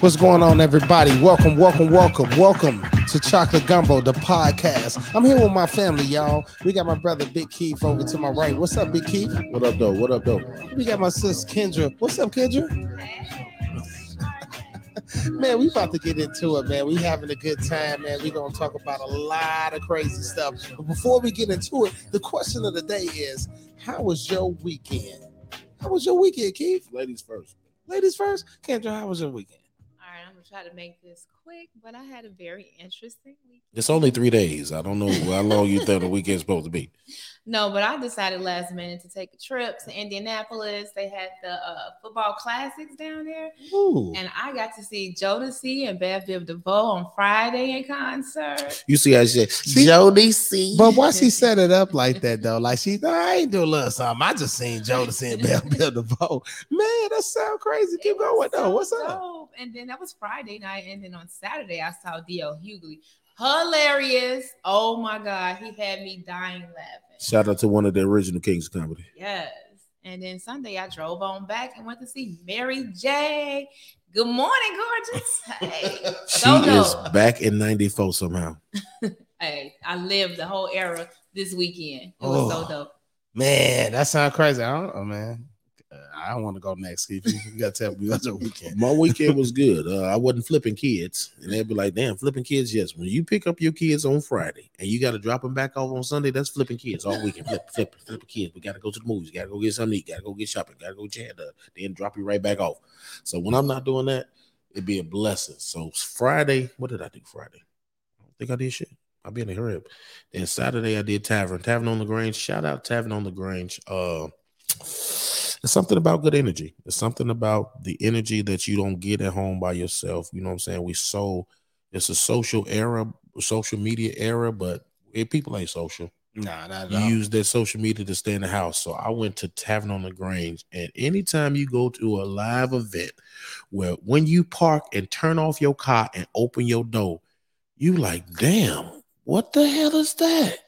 What's going on, everybody? Welcome, welcome, welcome, welcome to Chocolate Gumbo, the podcast. I'm here with my family, y'all. We got my brother Big Keith over to my right. What's up, Big Keith? What up, though? What up, though? We got my sis Kendra. What's up, Kendra? man, we about to get into it, man. We having a good time, man. We gonna talk about a lot of crazy stuff. But before we get into it, the question of the day is: How was your weekend? How was your weekend, Keith? Ladies first. Ladies first. Kendra, how was your weekend? All right, I'm gonna try to make this quick, but I had a very interesting week. It's only three days. I don't know how long you think the weekend's supposed to be. No, but I decided last minute to take a trip to Indianapolis. They had the uh, football classics down there, Ooh. and I got to see Jodeci and Bell Biv DeVoe on Friday in concert. You see how she See? Jody C. But why she set it up like that though? Like she, "Nah, I ain't do a little something. I just seen Jodeci and Bell Biv DeVoe. Man, that sound crazy. Keep was going though. so What's up? dope. And then that was Friday night, and then on Saturday I saw D.L. Hughley. Hilarious! Oh my god, he had me dying laughing. Shout out to one of the original Kings of Comedy. Yes. And then Sunday I drove on back and went to see Mary J. Good morning, gorgeous. Hey, She Don't is back in 94 somehow. hey, I lived the whole era this weekend. It was Oh. so dope. Man, that sounds crazy. I don't know, man. I don't want to go next. You gotta tell me about your weekend. My weekend was good. Uh, I wasn't flipping kids. And they'd be like, damn, flipping kids. Yes. When you pick up your kids on Friday and you got to drop them back off on Sunday, that's flipping kids all weekend. Flip, flip, flipping kids. We got to go to the movies. Got to go get something to eat. Got to go get shopping. Got to go your hair. Then drop you right back off. So when I'm not doing that, it'd be a blessing. So Friday, what did I do Friday? I don't think I did shit. I'll be in the crib. Then Saturday I did Tavern. Tavern on the Grange. Shout out Tavern on the Grange. Uh it's something about good energy. It's something about the energy that you don't get at home by yourself. You know what I'm saying? We so it's a social era, social media era, but eh, people ain't social. Nah, not You all. use that social media to stay in the house. So I went to Tavern on the Grange, and anytime you go to a live event where when you park and turn off your car and open your door, you like, damn, what the hell is that?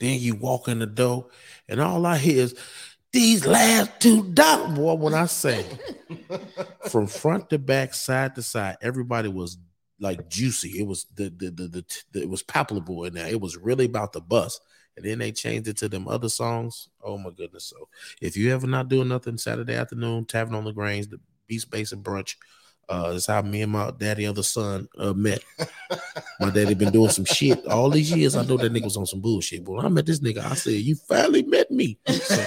Then you walk in the door, and all I hear is these last two dollars. Boy, when I say from front to back, side to side, everybody was like juicy. It was the the the, the, the it was palpable in there. It was really about the bus. And then they changed it to them other songs. Oh my goodness! So if you ever not doing nothing Saturday afternoon, Tavern on the Grange, the Beast Base and Brunch. Uh, is how me and my daddy other son uh, met. My daddy been doing some shit all these years. I know that nigga was on some bullshit. But when I met this nigga, I said, "You finally met me." So-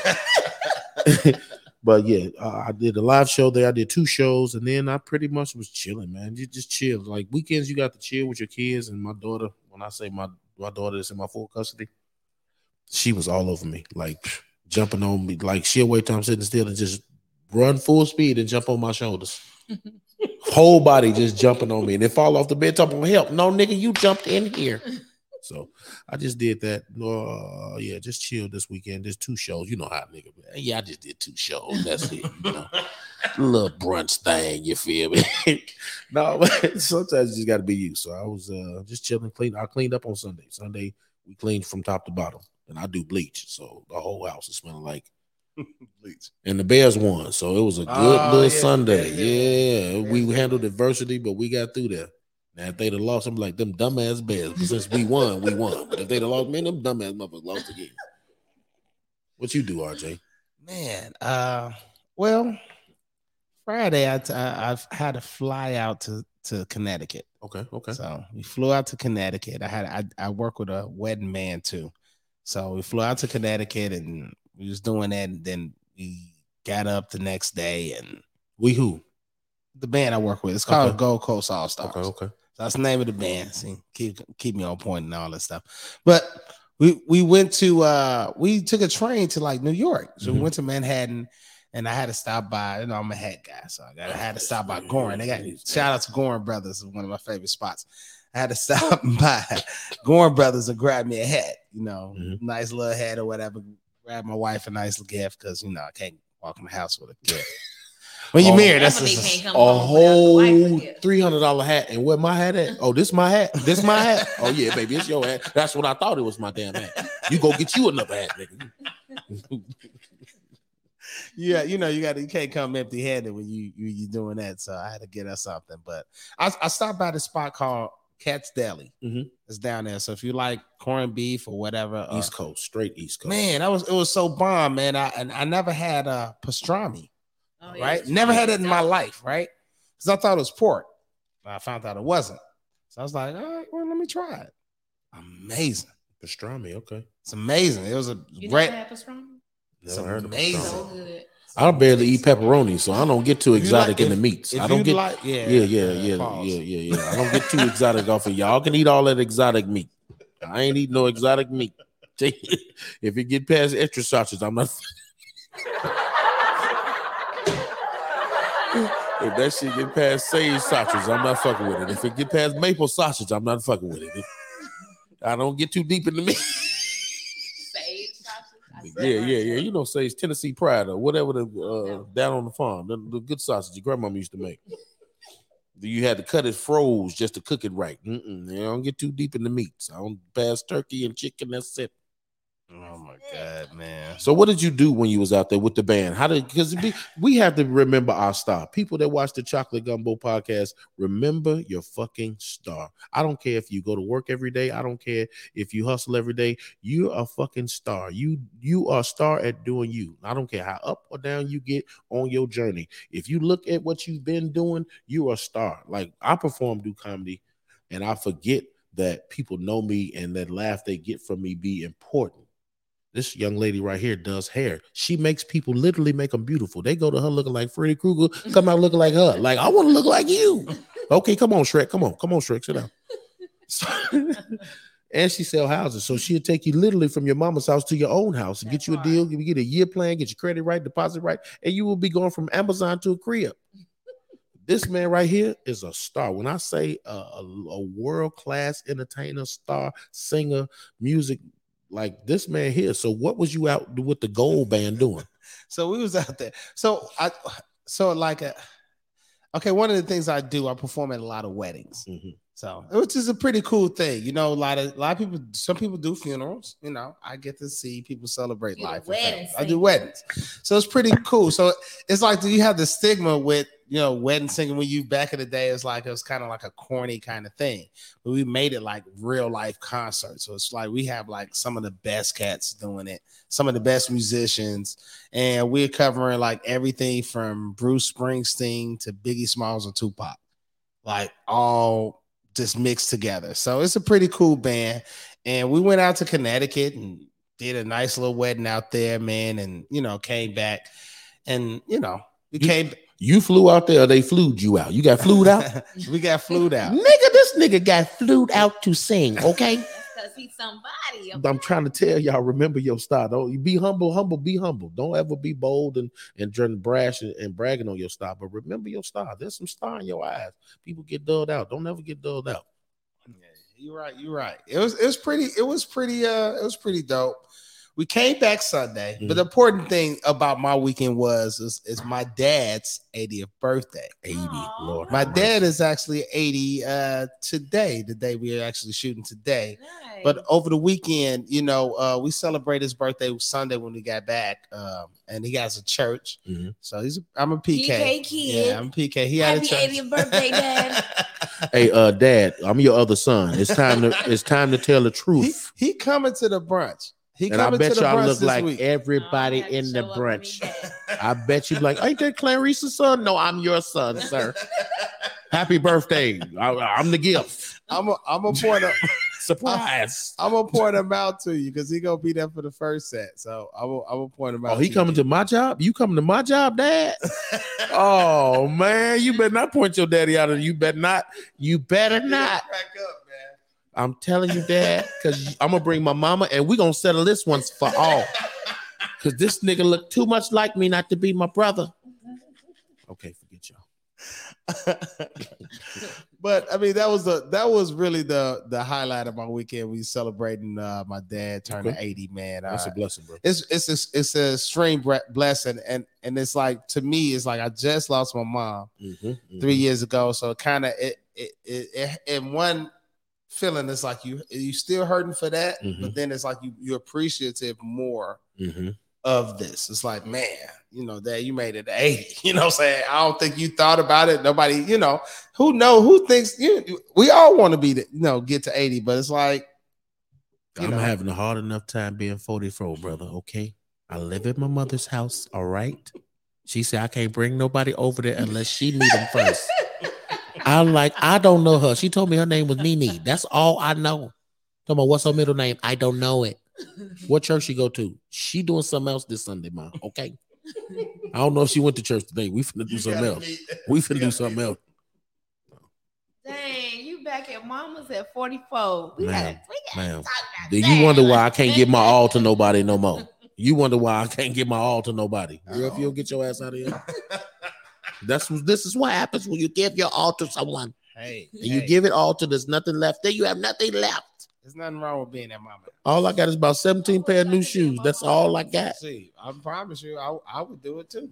but yeah, I did a live show there. I did two shows, and then I pretty much was chilling, man. You just chill. Like weekends, you got to chill with your kids. And my daughter, when I say my my daughter is in my full custody, she was all over me, like jumping on me. Like she'll wait till I'm sitting still and just run full speed and jump on my shoulders. Whole body just jumping on me, and then fall off the bed. Talking help. No, nigga, you jumped in here. So I just did that. Uh, yeah, just chill this weekend. There's two shows. You know how nigga. Yeah, I just did two shows. That's it. You know, little brunch thing. You feel me? no, but sometimes you just got to be you. So I was uh just chilling, clean. I cleaned up on Sunday. Sunday we cleaned from top to bottom, and I do bleach, so the whole house is smelling like. Bleach. And the Bears won, so it was a good Oh, little yeah, Sunday. yeah, Yeah, yeah. we handled adversity, but we got through there. Now, if they'd have lost, I'm like them dumbass Bears. But since we won, we won. But if they'd have lost, man, them dumbass motherfuckers lost again. What you do, RJ? Man, uh, well, Friday I, t- I I've had to fly out to to Connecticut. Okay, okay. So we flew out to Connecticut. I had I, I work with a wedding man too. So we flew out to Connecticut and we was doing that. And then we got up the next day and We who? the band I work with, it's called Okay. Gold Coast All Stars. Okay, okay. That's the name of the band. See, keep keep me on point and all that stuff. But we we went to uh we took a train to like New York. So we Mhm. went to Manhattan and I had to stop by, you know, I'm a hat guy, so I got I had to stop by Goorin. They got shout out to Goorin Brothers, one of my favorite spots. I had to stop by Goorin Brothers and grab me a hat, you know, Mhm. nice little hat or whatever. Grab my wife a nice gift because you know I can't walk in the house with a gift. When you Oh, married, that's Definitely just, can't A home without the wife whole three hundred dollar hat, and where my hat at? Oh, this my hat. This my hat. Oh yeah, baby, it's your hat. That's what I thought it was. My damn hat. You go get you another hat, nigga. yeah, you know, you got to. you can't come empty handed when you you you doing that. So I had to get us something. But I, I stopped by the spot called Katz's Deli. Mhm. It's down there. So if you like corned beef or whatever, uh, East Coast, straight East Coast. man, that was it was so bomb, man. I and I never had uh pastrami, Oh, yeah. right? Never had it in my life, right? Because I thought it was pork. But I found out it wasn't. So I was like, all right, well, let me try it. Amazing. pastrami. Okay, It's amazing. It was a You great. never had pastrami? It's never heard of amazing. pastrami. So good. I don't barely eat pepperoni, so I don't get too exotic like- in the if- meets. If I don't get like, yeah, yeah, yeah, yeah, pause. yeah, yeah, yeah. I don't get too exotic off of y'all. can eat all that exotic meat. I ain't eat no exotic meat. if you get past extra sausage, I'm not. if that shit get past sage sausage, I'm not fucking with it. If it get past maple sausage, I'm not fucking with it. I don't get too deep in the meat. Sage sausage. Yeah, yeah, yeah. You know, it's Tennessee Pride or whatever the uh, down on the farm, the, the good sausage your grandmama used to make. You had to cut it froze just to cook it right. Mm-mm, you don't get too deep in the meats. I don't pass turkey and chicken. That's it. Oh my god, man. So, what did you do when you was out there with the band? How did because we, we have to remember our star. People that watch the Chocolate Gumbo podcast, remember your fucking star. I don't care if you go to work every day. I don't care if you hustle every day. You're a fucking star. You you are a star at doing you. I don't care how up or down you get on your journey. If you look at what you've been doing, you are a star. Like I perform do comedy, and I forget that people know me and that laugh they get from me be important. This young lady right here does hair. She makes people literally make them beautiful. They go to her looking like Freddy Krueger, come out looking like her. Like, I want to look like you. Okay, come on, Shrek. Come on, come on, Shrek. Sit down. So- and she sell houses. So she'll take you literally from your mama's house to your own house and get you a deal. You get a year plan, get your credit right, deposit right, and you will be going from Amazon to a crib. This man right here is a star. When I say a, a, a world class entertainer, star, singer, music, like this man here. So what was you out with the gold band doing? So we was out there. So I so like a okay, one of the things I do, I perform at a lot of weddings. Mhm. So which is a pretty cool thing. You know, a lot of a lot of people, some people do funerals, you know. I get to see people celebrate do life. I do weddings. So it's pretty cool. So it's like do you have the stigma with you know wedding singing when you back in the day it's like it was kind of like a corny kind of thing. But we made it like real life concerts. So it's like we have like some of the best cats doing it, some of the best musicians, and we're covering like everything from Bruce Springsteen to Biggie Smalls and Tupac, like all just mixed together. So it's a pretty cool band. And we went out to Connecticut and did a nice little wedding out there, man, and you know, came back and you know, we You- came You flew out there, or they flew you out. You got flued out. we got flued out. nigga, this nigga got flued out to sing. Okay. That's because he's somebody. I'm trying to tell y'all, remember your style. Don't you be humble, humble, be humble. Don't ever be bold and and trying brash and, and bragging on your style. But remember your style. There's some star in your eyes. People get dulled out. Don't ever get dulled out. Yeah, you're right. You're right. It was it was pretty. It was pretty. Uh, it was pretty dope. We came back Sunday, but the important thing about my weekend was is, is my dad's 80th birthday. 80, Aw. Lord. My dad mercy. is actually 80 uh today, the day we are actually shooting today. Nice. But over the weekend, you know, uh, we celebrate his birthday Sunday when we got back. Um, and he has a church. Mhm. So he's a, I'm a PK. PK kid. Yeah, I'm PK. He had Happy a church. 80th birthday, Dad. Hey, uh, Dad, I'm your other son. It's time to it's time to tell the he, truth. he coming to the brunch. He and I bet y'all look like week. everybody Oh, I have to in the show up and meet brunch. I bet you like, ain't that Clarice's son? No, I'm your son, sir. Happy birthday. I, am the gift. I'm a, I'm gonna point him. Surprise. I'm gonna point him out to you because he gonna be there for the first set. So I'm gonna, I'm gonna point him oh, out. Oh, he coming to my job? You coming to my job, Dad? oh man, you better not point your daddy out. Of, You better not. You better not. Crack up, man. I'm telling you, Dad, because I'm gonna bring my mama and we gonna settle this once for all. Cause this nigga look too much like me not to be my brother. Okay, forget y'all. but I mean, that was the that was really the the highlight of my weekend. We celebrating uh, my dad turning Okay. 80. Man, That's Uh, a blessing, bro. it's it's a, it's a strange blessing, and and it's like to me, it's like I just lost my mom Mhm, mhm. three years ago, so kind of it, it it it in one feeling, it's like you you still hurting for that, Mhm. but then it's like you you're appreciative more Mhm. of this. It's like, man, you know, that you made it to 80. You know I'm saying? I don't think you thought about it. Nobody, you know, who know who thinks you we all want to be the, you know, get to 80, but it's like I'm know. having a hard enough time being 44, brother. Okay. I live at my mother's house. All right. She said I can't bring nobody over there unless she meet them first. I'm like, I don't know her. She told me her name was Nene. That's all I know. Talking about what's her middle name? I don't know it. What church she go to? She doing something else this Sunday, ma. Okay. I don't know if she went to church today. We finna do You something else. meet- We you finna do something meet- else. Dang, you back at mama's at 44. We Ma'am, gotta, we gotta ma'am. talk about Then that. you wonder why I can't give my all to nobody no more. You wonder why I can't give my all to nobody. Real, if you'll get your ass out of here. That's what this is what happens when you give your all to someone Hey, and you give it all to there's nothing left. Then you have nothing left. there's nothing wrong with being that mama. All I got is about 17 pair of new shoes. That's all I got. See, I promise you, I, I would do it too.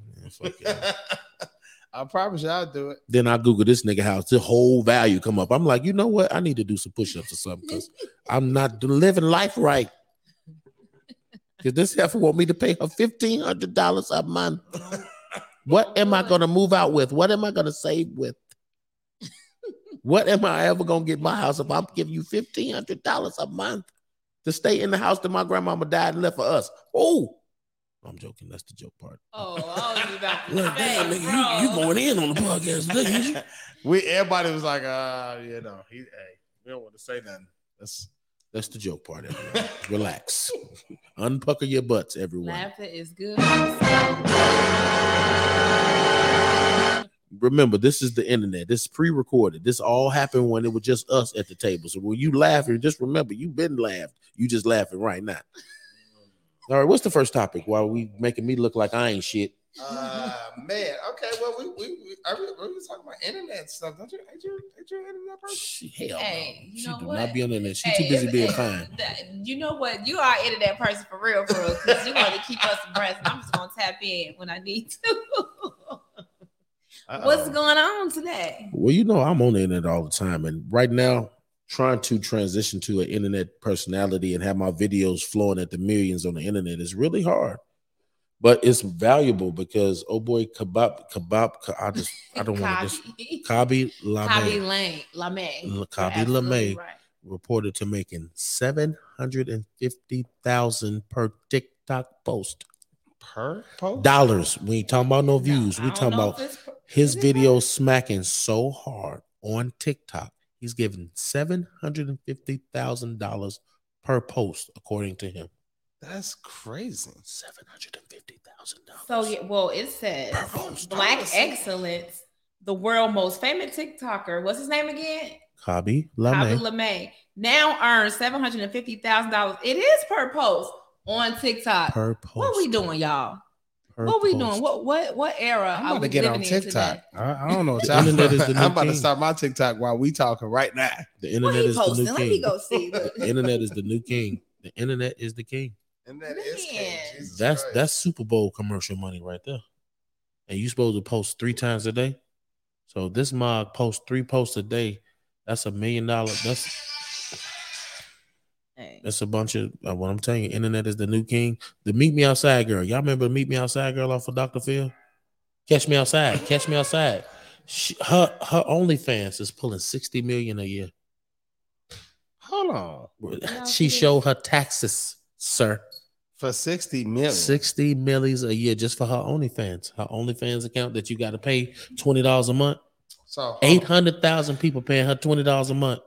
Yeah. I promise you, I'll do it. then I Google this nigga house. The whole value come up. I'm like, you know what? I need to do some push-ups or something because I'm not living life right. Because this heifer want me to pay her fifteen hundred dollars a month. What am I gonna move out with? What am I gonna save with? What am I ever gonna get my house if I'm giving you fifteen hundred dollars a month to stay in the house that my grandmama died and left for us? Oh, I'm joking. That's the joke part. Oh, I was about to Look, say, damn, nigga, you, you going in on the podcast, nigga. we everybody was like, uh, you know, he, hey, we don't want to say nothing. That's That's the joke part. Everyone. Relax. Unpucker your butts, everyone. Laughter is good. Remember, this is the internet. This is pre-recorded. This all happened when it was just us at the table. So when you laughing, just remember you've been laughed. You just laughing right now. All right, what's the first topic? While we making me look like I ain't shit. Uh, man. Okay, well, we we we, are we, we talking about internet stuff. Don't you? Ain't you? Ain't you internet person? She, hell Hey, no. She do what? not be on the internet. She Hey, too busy being it's- fine. you know what? You are internet person for real, bro. Because you want to keep us abreast. I'm just gonna tap in when I need to. What's Uh-oh. going on today? Well, you know, I'm on the internet all the time, and right now, trying to transition to an internet personality and have my videos flowing at the millions on the internet is really hard. But it's valuable because oh boy, kebab, kebab, I just I don't want to just Khaby Khaby Lame Khaby Lane, Lame. L- Khaby absolutely Lame. right. reported to making seven hundred and fifty thousand per TikTok post. per post? Dollars. We ain't talking about no views. I we talking about if it's- his is it video smacking so hard on TikTok, he's giving seven hundred and fifty thousand dollars per post, according to him. That's crazy. Seven hundred and fifty thousand dollars. So dollars. yeah, well, it says Post. Black Excellence, the world most famous TikToker. What's his name again? Khaby Javi Lame LeMay now earns seven hundred and fifty thousand dollars. It is per post on TikTok. per post. What we doing, y'all? per What we post. doing? What what what era I'm are about we to get on TikTok. I, I don't know. The internet is the new I'm about to king. start my TikTok while we talking right now. The internet he is the posting? new Let me king. go see. The internet is the new king. The internet is the king. And that is king. Man. Jesus That's Christ. that's Super Bowl commercial money right there. And you supposed to post three times a day. So this mug posts three posts a day. That's a million dollar. That's Hey. that's a bunch of uh, what I'm telling you. Internet is the new king. The Meet Me Outside girl. Y'all remember the Meet Me Outside girl off of Dr. Phil? Catch me outside. Catch me outside. She, her her OnlyFans is pulling 60 million a year. Hold on. No, She she showed her taxes, sir. For 60 million. 60 millies a year just for her OnlyFans. Her OnlyFans account that you got to pay $20 a month. So 800,000 people paying her $20 a month.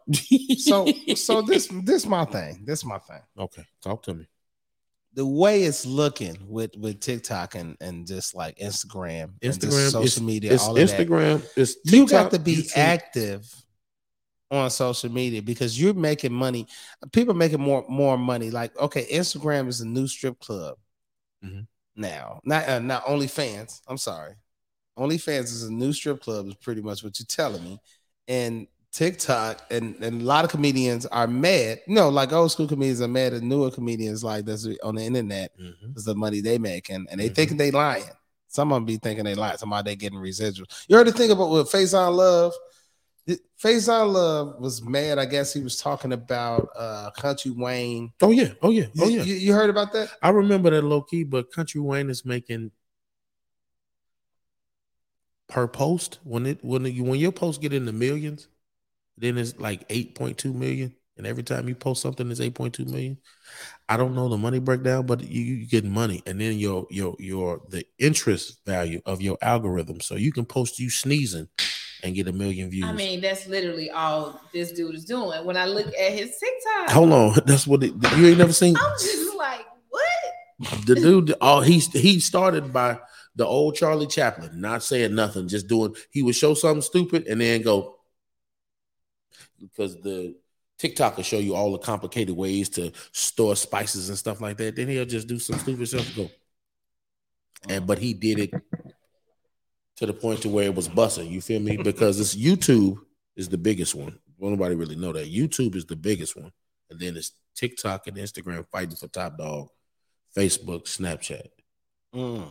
so so this this my thing. This my thing. okay, talk to me. The way it's looking with with TikTok and and just like Instagram, Instagram, social media, it's all of that. Instagram, it's you got to be YouTube. active on social media because you're making money. People making more more money. Like okay, Instagram is a new strip club Mhm. now. Not uh, not OnlyFans. I'm sorry, OnlyFans is a new strip club. Is pretty much what you're telling me. And TikTok and, and a lot of comedians are mad. You know, like old school comedians are mad at newer comedians like this on the internet Mhm. because the money they make and, and they Mhm. thinking they lying. Some of them be thinking they lying. Somebody they getting residuals. You heard the thing about with Faizon Love? Faizon Love was mad. I guess he was talking about uh Country Wayne. Oh yeah, oh yeah, oh You- yeah. You, you heard about that? I remember that low key, but Country Wayne is making per post when it when you when your post get in the millions, then it's like eight point two million, and every time you post something, it's eight point two million. I don't know the money breakdown, but you, you get money, and then your your your the interest value of your algorithm, so you can post you sneezing and get a million views. I mean, that's literally all this dude is doing. When I look at his TikTok, hold on, that's what it, you ain't never seen. I'm just like, what? the dude all he he started by the old Charlie Chaplin, not saying nothing, just doing he would show something stupid and then go because the TikTok will show you all the complicated ways to store spices and stuff like that. Then he'll just do some stupid stuff and go. And but he did it to the point to where it was busting. You feel me? Because this YouTube is the biggest one. Well, nobody really know that. YouTube is the biggest one. And then it's TikTok and Instagram fighting for top dog. Facebook, Snapchat, Mm.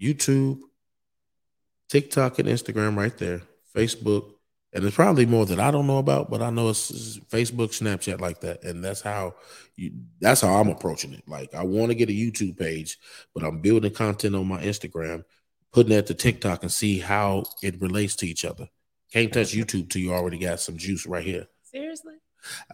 YouTube, TikTok, and Instagram right there. Facebook, and there's probably more that I don't know about, but I know it's, it's Facebook, Snapchat, like that, and that's how you. That's how I'm approaching it. Like I want to get a YouTube page, but I'm building content on my Instagram, putting that to TikTok, and see how it relates to each other. Can't touch YouTube till you already got some juice right here. Seriously?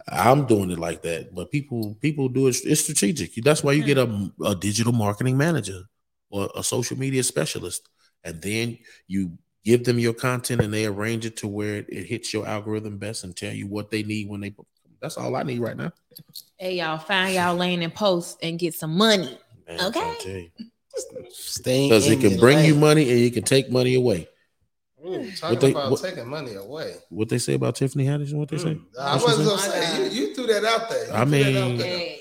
I'm doing it like that, but people people do it. It's strategic. That's why you get a, a digital marketing manager or a social media specialist, and then you give them your content and they arrange it to where it, it hits your algorithm best and tell you what they need when they. That's all I need right now. Hey, y'all, find y'all lane and post and get some money. Man, Okay. Tell because in it can your bring you money and it can take money away. Ooh, What they- about what- taking money away. What they say about Tiffany Haddish and what they say. Mm. I What wasn't gonna say you, you threw that out there. You I threw that out mean- there. Hey.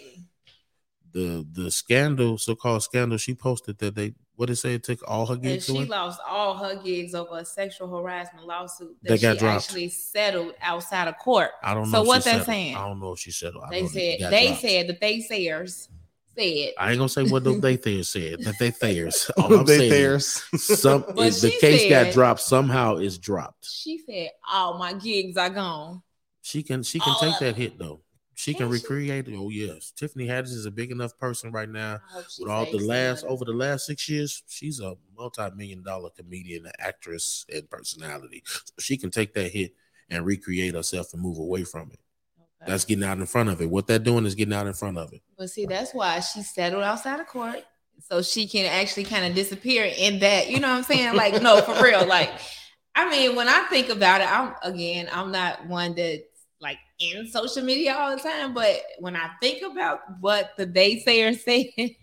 The the scandal, so called scandal, she posted that they what did they say it took all her And gigs she away. lost all her gigs over a sexual harassment lawsuit that, That got she dropped. actually settled outside of court. I don't know. So if what she they settled. saying? I don't know if she settled. I They said they dropped. said the they sayers said. I ain't gonna say what the they Thayers said. That they Thayers. All I'm They saying theirs. some But the she case got dropped somehow it's dropped. She said all my gigs are gone. She can she can All take that hit though. She can Can she? recreate it. Oh yes, Tiffany Haddish is a big enough person right now. I hope she With all the last money. over the last six years, she's a multi-million dollar comedian, actress, and personality. So she can take that hit and recreate herself and move away from it. That's getting out in front of it. What they're doing is getting out in front of it. But see, that's why she settled outside of court. So she can actually kind of disappear in that, you know what I'm saying? Like, no, for real. Like, I mean, when I think about it, I'm again, I'm not one that's like in social media all the time, but when I think about what the they say daysayer said,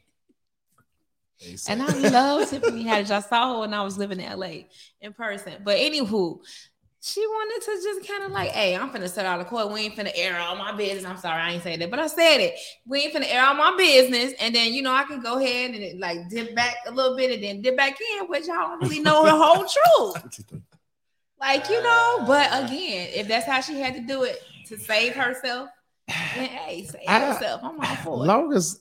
and I love Tiffany Haddish. I saw her when I was living in LA in person. But anywho, she wanted to just kind of like, hey, I'm finna set out of court. We ain't finna air all my business. I'm sorry, I ain't say that, but I said it. We ain't finna air all my business. And then, you know, I can go ahead and like dip back a little bit and then dip back in, which y'all don't really know the whole truth. What you think? Like, you know, but again, if that's how she had to do it to save herself, then hey, save I- herself. I'm all for it. long as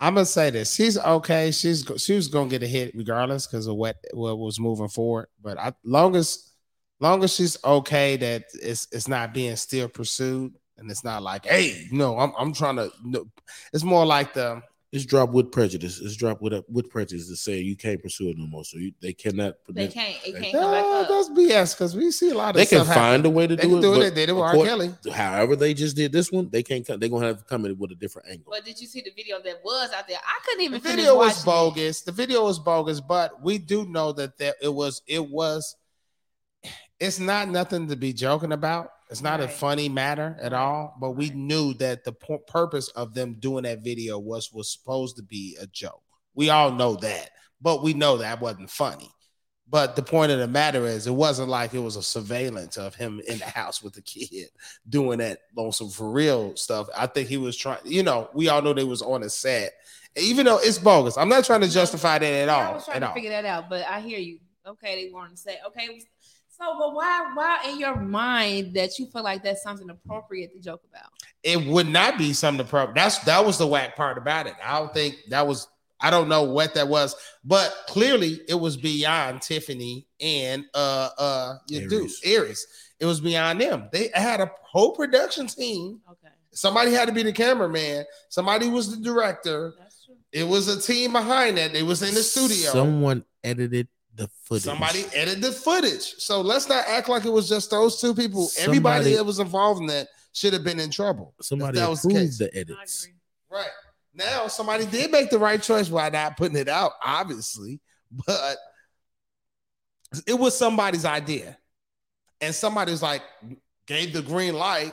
I'm gonna say this, she's okay. She's she was gonna get a hit regardless because of what what was moving forward. But I long as long as she's okay that it's it's not being still pursued and it's not like hey no I'm I'm trying to no. It's more like the It's dropped with prejudice. It's dropped with with prejudice to say you can't pursue it no more. So you, they cannot. They can't, it can't come no, back up. that's BS because we see a lot of They can stuff happen. find a way to They do can it. do it. They did it with R. Kelly. However, they just did this one. They can't. come- They're gonna have to come in with a different angle. But did you see the video that was out there? I couldn't even the finish video was watching it. bogus. The video was bogus, but we do know that there it was it was it's not nothing to be joking about. It's not a funny matter at all, but we Right. knew that the pu- purpose of them doing that video was was supposed to be a joke. We all know that, but we know that wasn't funny. But the point of the matter is, it wasn't like it was a surveillance of him in the house with the kid doing that on some for real stuff. I think he was trying, you know, we all know they was on a set, even though it's bogus. I'm not trying to justify that at all. I was trying to all. figure that out, but I hear you. Okay, they to say, okay, so but why why in your mind that you feel like that's something appropriate to joke about? It would not be something appropriate. That's that was the whack part about it. I don't think that was I don't know what that was, but clearly it was beyond Tiffany and uh uh your dude Aries. Aries. It was beyond them. They had a whole production team. Okay, Somebody had to be the cameraman. Somebody was the director. that's true. It was a team behind that. They was in the studio. Someone edited the footage. Somebody edited the footage. So let's not act like it was just those two people. Everybody that was involved in that should have been in trouble. Somebody that was the case. the edits. Right. Now somebody did make the right choice by not putting it out, obviously, but it was somebody's idea. And somebody's like gave the green light.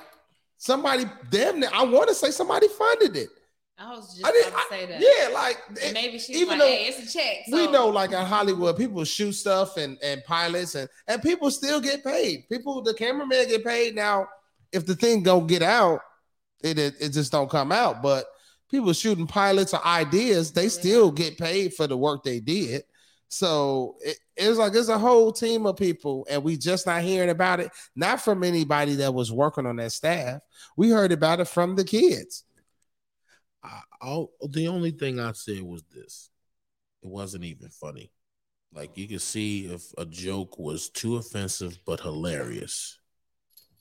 Somebody damn near, I want to say somebody funded it. I was just I didn't about to say that. Yeah, like it- maybe she's even like, though "Hey, it's a check." we know like in Hollywood, people shoot stuff and, and pilots and, and people still get paid. People, the cameraman get paid. Now, if the thing don't get out, it, it, it just don't come out. But people shooting pilots or ideas, they still get paid for the work they did. So it, it's like it's a whole team of people, and we just not hearing about it, not from anybody that was working on that staff. We heard about it from the kids. The only thing I said was this: it wasn't even funny. Like you could see if a joke was too offensive but hilarious.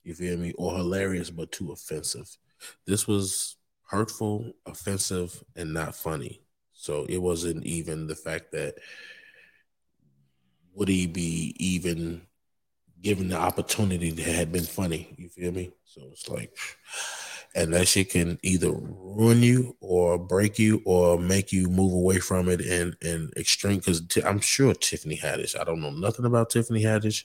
You feel me? Or hilarious but too offensive. This was hurtful, offensive, and not funny. So it wasn't even the fact that would he be even given the opportunity that had been funny. You feel me? So it's like, and that shit can either ruin you or break you or make you move away from it and and extreme. Because I'm sure Tiffany Haddish. I don't know nothing about Tiffany Haddish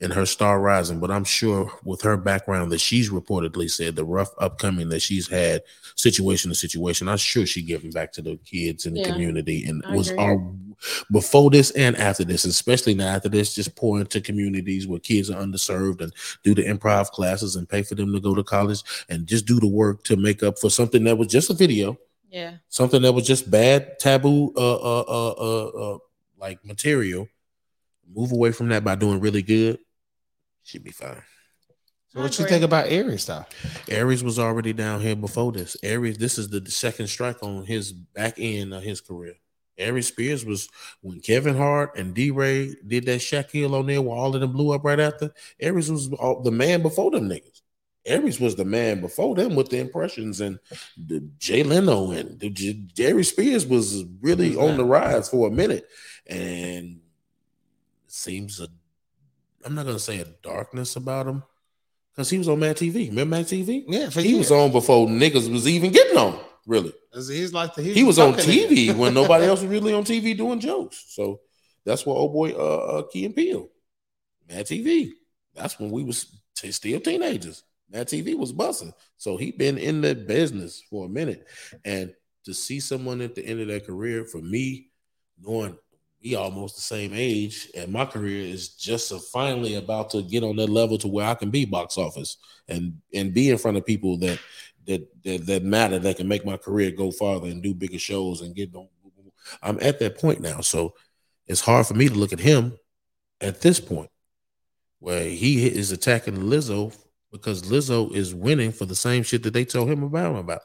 and her star rising, but I'm sure with her background that she's reportedly said the rough upcoming that she's had situation to situation. I'm sure she giving back to the kids in the Yeah, community and I was agree. all before this and after this, especially now after this, just pour into communities where kids are underserved and do the improv classes and pay for them to go to college and just do the work to make up for something that was just a video, Yeah. something that was just bad, taboo, uh, uh, uh, uh, uh like material. Move away from that by doing really good. She'd be fine. So what you think about Aries though? Aries was already down here before this. Aries, this is the second strike on his back end of his career. Aries Spears was when Kevin Hart and DeRay did that Shaquille O'Neal where all of them blew up right after. Aries was all, the man before them niggas. Aries was the man before them with the impressions and the Jay Leno and the J- Aries Spears was really on the rise for a minute. And it seems a I'm not gonna say a darkness about him because he was on Mad TV. Remember Mad TV? Yeah, for He was on before niggas was even getting on. Really, He's like the he's he was on. TV when nobody else was really on TV doing jokes. So that's what old boy uh, uh Key and Peele, Mad TV. That's when we was t- still teenagers. Mad TV was busting. So he been in the business for a minute, and to see someone at the end of their career, for me, knowing we almost the same age, and my career is just finally about to get on that level to where I can be box office and and be in front of people that that that, that matter that can make my career go farther and do bigger shows and get on. I'm at that point now, so it's hard for me to look at him at this point where he is attacking Lizzo because Lizzo is winning for the same shit that they told him about about.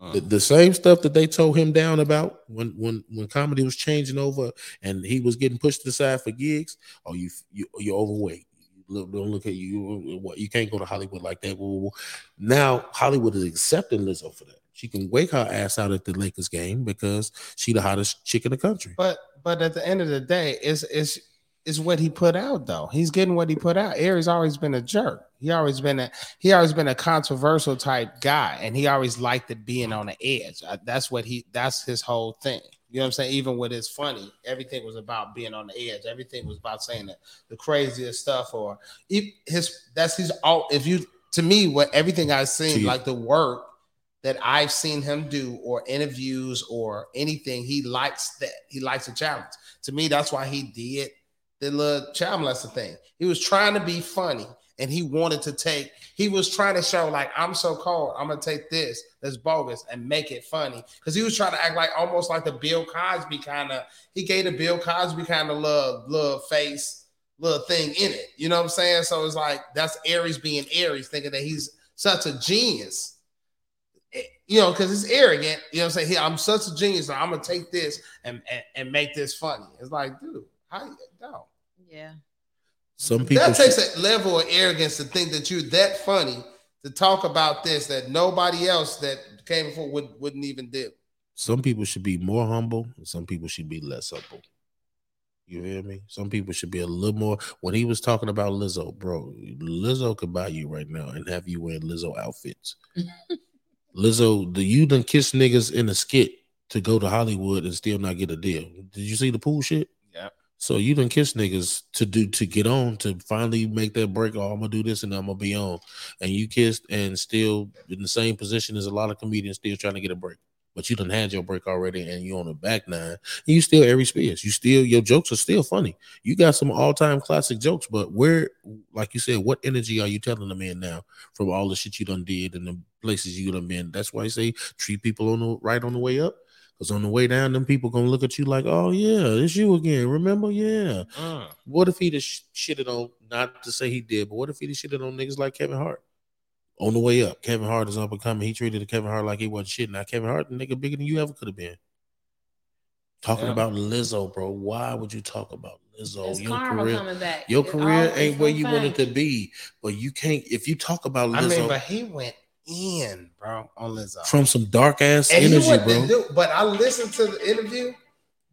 The, uh. the same stuff that they told him down about when when when comedy was changing over and he was getting pushed aside for gigs. Oh, you you you're overweight. Look, don't look at you. What you can't go to Hollywood like that. Now Hollywood is accepting Lizzo for that. She can wake her ass out at the Lakers game because she the hottest chick in the country. But but at the end of the day, it's it's it's what he put out though. He's getting what he put out. Aries always been a jerk. He always been a he always been a controversial type guy, and he always liked it being on the edge. Uh, That's what he. That's his whole thing. You know what I'm saying? Even with his funny, everything was about being on the edge. Everything was about saying the, the craziest stuff, or if his. That's his all. If you to me, what everything I've seen, like the work that I've seen him do, or interviews, or anything, he likes that. He likes a challenge. To me, that's why he did the little child molester thing. He was trying to be funny and he wanted to take, he was trying to show, like, I'm so cold. I'm gonna take this that's bogus and make it funny. Because he was trying to act like almost like the Bill Cosby kind of, he gave the Bill Cosby kind of little, little face, little thing in it. You know what I'm saying? So it's like that's Aries being Aries, thinking that he's such a genius. eh, you know, because it's arrogant. You know, what I'm saying, "Here, I'm such a genius. So I'm gonna take this and, and and make this funny." It's like, dude, how you no. Yeah. Some people That takes a level of arrogance to think that you're that funny to talk about this that nobody else that came before would wouldn't even do. some people should be more humble and some people should be less humble. You hear me? Some people should be a little more. When he was talking about Lizzo, bro, Lizzo could buy you right now and have you wearing Lizzo outfits. Lizzo, the you done kiss niggas in a skit to go to Hollywood and still not get a deal. Did you see the pool shit? So you done kiss niggas to do to get on to finally make that break. Oh, I'm gonna do this and I'm gonna be on. And you kissed and still in the same position as a lot of comedians still trying to get a break. But you done had your break already and you on the back nine. You still Aries Spears. You still your jokes are still funny. You got some all-time classic jokes, but where, like you said, what energy are you telling them in now from all the shit you done did and the places you done been? That's why I say treat people on the right on the way up. Because on the way down, them people gonna look at you like, oh yeah, it's you again. Remember? Yeah. Uh. What if he just have shitted on, not to say he did, but what if he just have shitted on niggas like Kevin Hart? On the way up, Kevin Hart is up and coming. He treated Kevin Hart like he wasn't shit. Now Kevin Hart, the nigga bigger than you ever could have been. Talking Yeah. about Lizzo, bro. Why would you talk about Lizzo? It's Your career, back. your It career ain't where you comes wanted to be. But you can't if you talk about I Lizzo mean, but he went in, bro, on Lizzo. Uh, from some dark ass and energy, bro. dude, but I listened to the interview.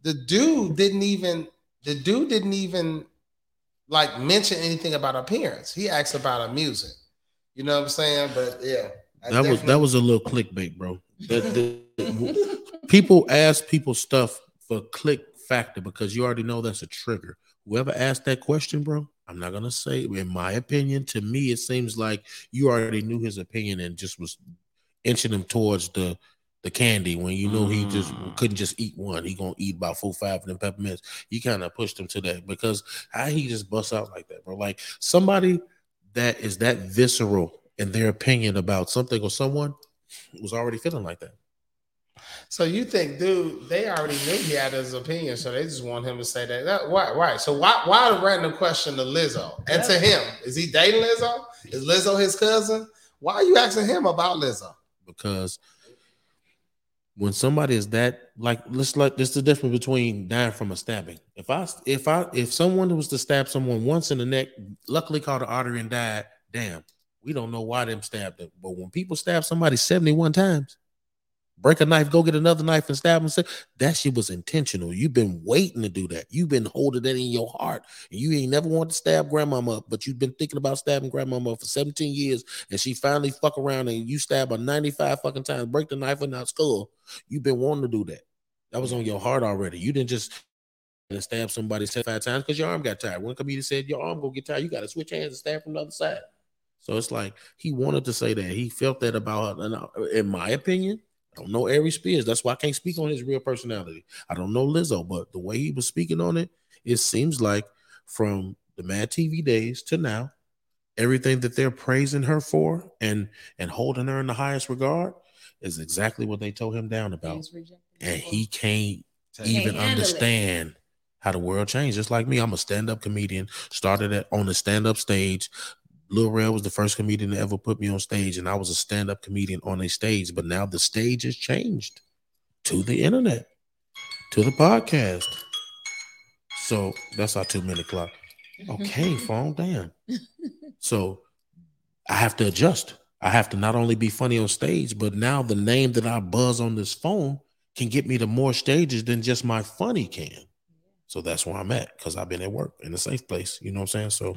The dude didn't even the dude didn't even like mention anything about appearance. He asked about her music. You know what I'm saying? But yeah, I that was that was a little clickbait, bro. That, the- people ask people stuff for click factor because you already know that's a trigger. Whoever asked that question, bro, I'm not gonna say. In my opinion, to me, it seems like you already knew his opinion and just was inching him towards the the candy when you know he just Mm. couldn't just eat one. He gonna eat about four, five of them peppermints. You kind of pushed him to that because how he just busts out like that, bro. Like somebody that is that visceral in their opinion about something or someone was already feeling like that. So you think, dude, they already knew he had his opinion, so they just want him to say that. that why? Why? So why? Why the random question to Lizzo and to him? Is he dating Lizzo? Is Lizzo his cousin? Why are you asking him about Lizzo? because when somebody is that like let's like this is the difference between dying from a stabbing. If I if I if someone was to stab someone once in the neck, luckily caught an artery and died, damn, we don't know why them stabbed them. But when people stab somebody 71 times, break a knife, go get another knife and stab them, that shit was intentional. You've been waiting to do that. You've been holding that in your heart. And you ain't never wanted to stab grandmama up, but you've been thinking about stabbing grandmama up for 17 years and she finally fuck around and you stab her 95 fucking times, break the knife in her skull. You've been wanting to do that. That was on your heart already. You didn't just and stab somebody 75 times because your arm got tired. One comedian said your arm gonna get tired. You got to switch hands and stab from the other side. So it's like he wanted to say that. He felt that about her. And uh, in my opinion, don't know Aries Spears. That's why I can't speak on his real personality. I don't know Lizzo, but the way he was speaking on it, it seems like from the Mad TV days to now, everything that they're praising her for and and holding her in the highest regard is exactly what they told him down about. Things And he can't Can't even it. understand how the world changed. Just like me, I'm a stand-up comedian. Started at on the stand-up stage. Lil Rel was the first comedian to ever put me on stage, and I was a stand-up comedian on a stage. But now the stage has changed to the internet, to the podcast. So that's our two-minute clock. Okay, phone, down. So I have to adjust. I have to not only be funny on stage, but now the name that I buzz on this phone can get me to more stages than just my funny can. So that's where I'm at because I've been at work in a safe place. You know what I'm saying? So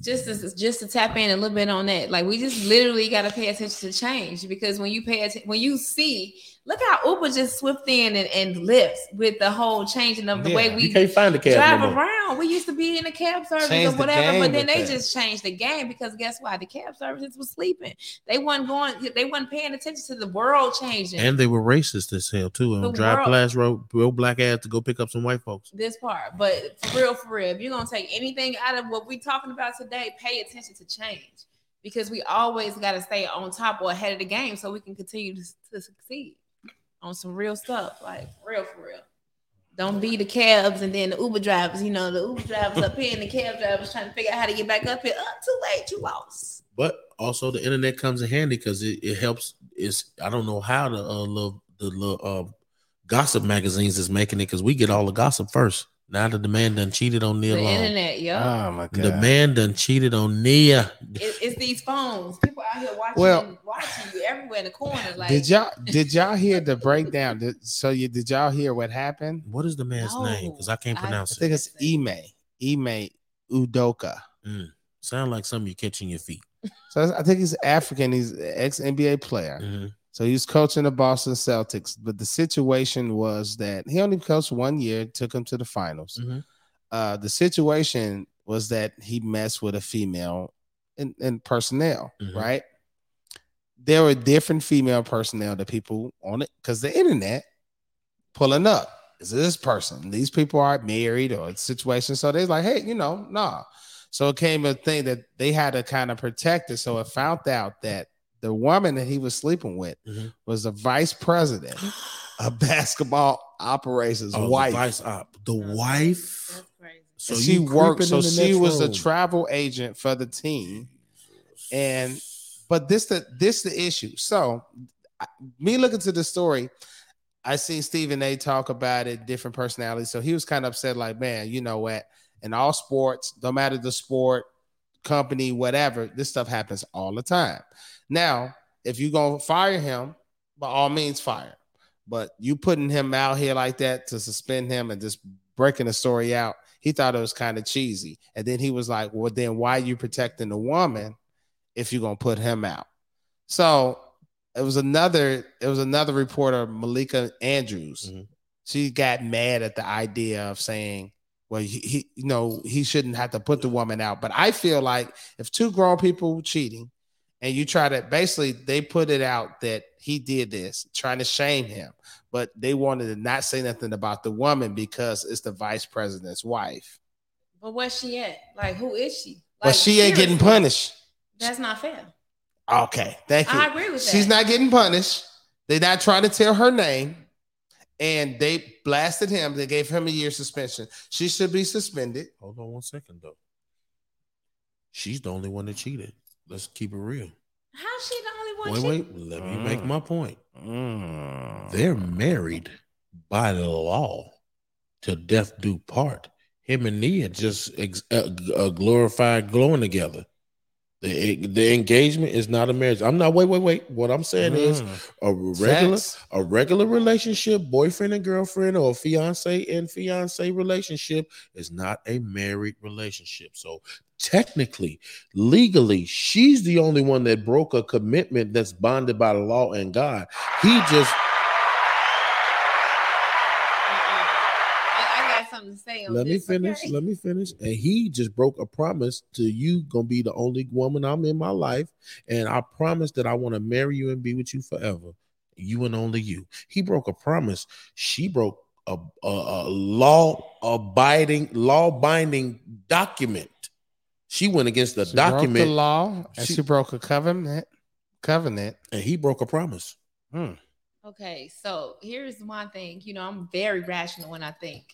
just to, just to tap in a little bit on that, like we just literally got to pay attention to change because when you pay attention, when you see, look how Uber just swift in and, and lifts with the whole changing of the way we can't find the cab drive no around. We used to be in the cab service Changed or whatever, game but then they that. just changed the game because guess what? The cab services was sleeping. They wasn't going. They wasn't paying attention to the world changing. And they were racist as hell too. And The drive world- past road, real black ass to go pick up some white folks. this part, but for real, for real, if you're gonna take anything out of what we're talking about today, pay attention to change because we always got to stay on top or ahead of the game so we can continue to, to succeed on some real stuff, like real, for real. Don't be the cabs and then the Uber drivers. You know, the Uber drivers up here and the cab drivers trying to figure out how to get back up here. Oh, too late, you lost. But also the internet comes in handy because it, it helps. It's I don't know how the uh, little the little uh, gossip magazines is making it because we get all the gossip first. Now that the man done cheated on Nia The Long. internet, yeah. Oh my god. The man done cheated on Nia. It, it's these phones. People out here watching, Well- watching you everywhere in the corner. Like, did y'all did y'all hear the breakdown? Did, so you did y'all hear what happened? What is the man's No, name? Because I can't I- pronounce I it. think it's Ime Ime Udoka. Sound like something you catch in your feet. So I think he's African. He's ex NBA player. Mhm. So he was coaching the Boston Celtics, but the situation was that he only coached one year, took him to the finals. Mhm. Uh, the situation was that he messed with a female in, in personnel, Mhm. right? There were different female personnel that people on it because the internet pulling up. Is this person? These people are married or situation. So they're like, hey, you know, nah. So it came a thing that they had to kind of protect it. So it found out that the woman that he was sleeping with Mhm. was the vice president of basketball operations Oh, the wife. vice op. The That's wife. So she worked, so she was the room. travel agent for the team. And but this the this the issue. So me looking to the story, I seen Stephen A talk about it, different personalities. So he was kind of upset, like, man, you know what? In all sports, no matter the sport, company, whatever, this stuff happens all the time. Now, if you're gonna fire him, by all means fire. But you putting him out here like that to suspend him and just breaking the story out, he thought it was kind of cheesy. And then he was like, Well, then why are you protecting the woman if you're gonna put him out? So it was another, it was another reporter, Malika Andrews. Mhm. She got mad at the idea of saying, well, he, he, you know, he shouldn't have to put the woman out. But I feel like if two grown people were cheating and you try to basically they put it out that he did this, trying to shame him, but they wanted to not say nothing about the woman because it's the vice president's wife. But where's she at? Like, who is she? but she ain't getting punished. That's not fair. Okay, thank you. I agree with that. She's not getting punished. They're not trying to tell her name. And they blasted him. They gave him a year suspension. She should be suspended. Hold on one second though. She's the only one that cheated. Let's keep it real. How's she the only one? Wait, cheating? wait. Let me make my point. Mm. They're married by the law to death do part. Him and Nia just ex- uh, g- uh, glorified glowing together. The, the engagement is not a marriage. I'm not. Wait, wait, wait. What I'm saying is Mm. a regular Facts. a regular relationship, boyfriend and girlfriend, or fiance and fiance relationship is not a married relationship. So technically, legally, she's the only one that broke a commitment that's bonded by the law and God. He just I, I got something to on let me finish. okay? Let me finish. And he just broke a promise to you, gonna be the only woman I'm in my life, and I promise that I want to marry you and be with you forever. You and only you. He broke a promise. She broke a, a, a law abiding, law binding document. She went against the She broke document, the law and She- she, broke a covenant. Covenant. and he broke a promise. Hmm. Okay, so here's one thing. You know, I'm very rational when I think.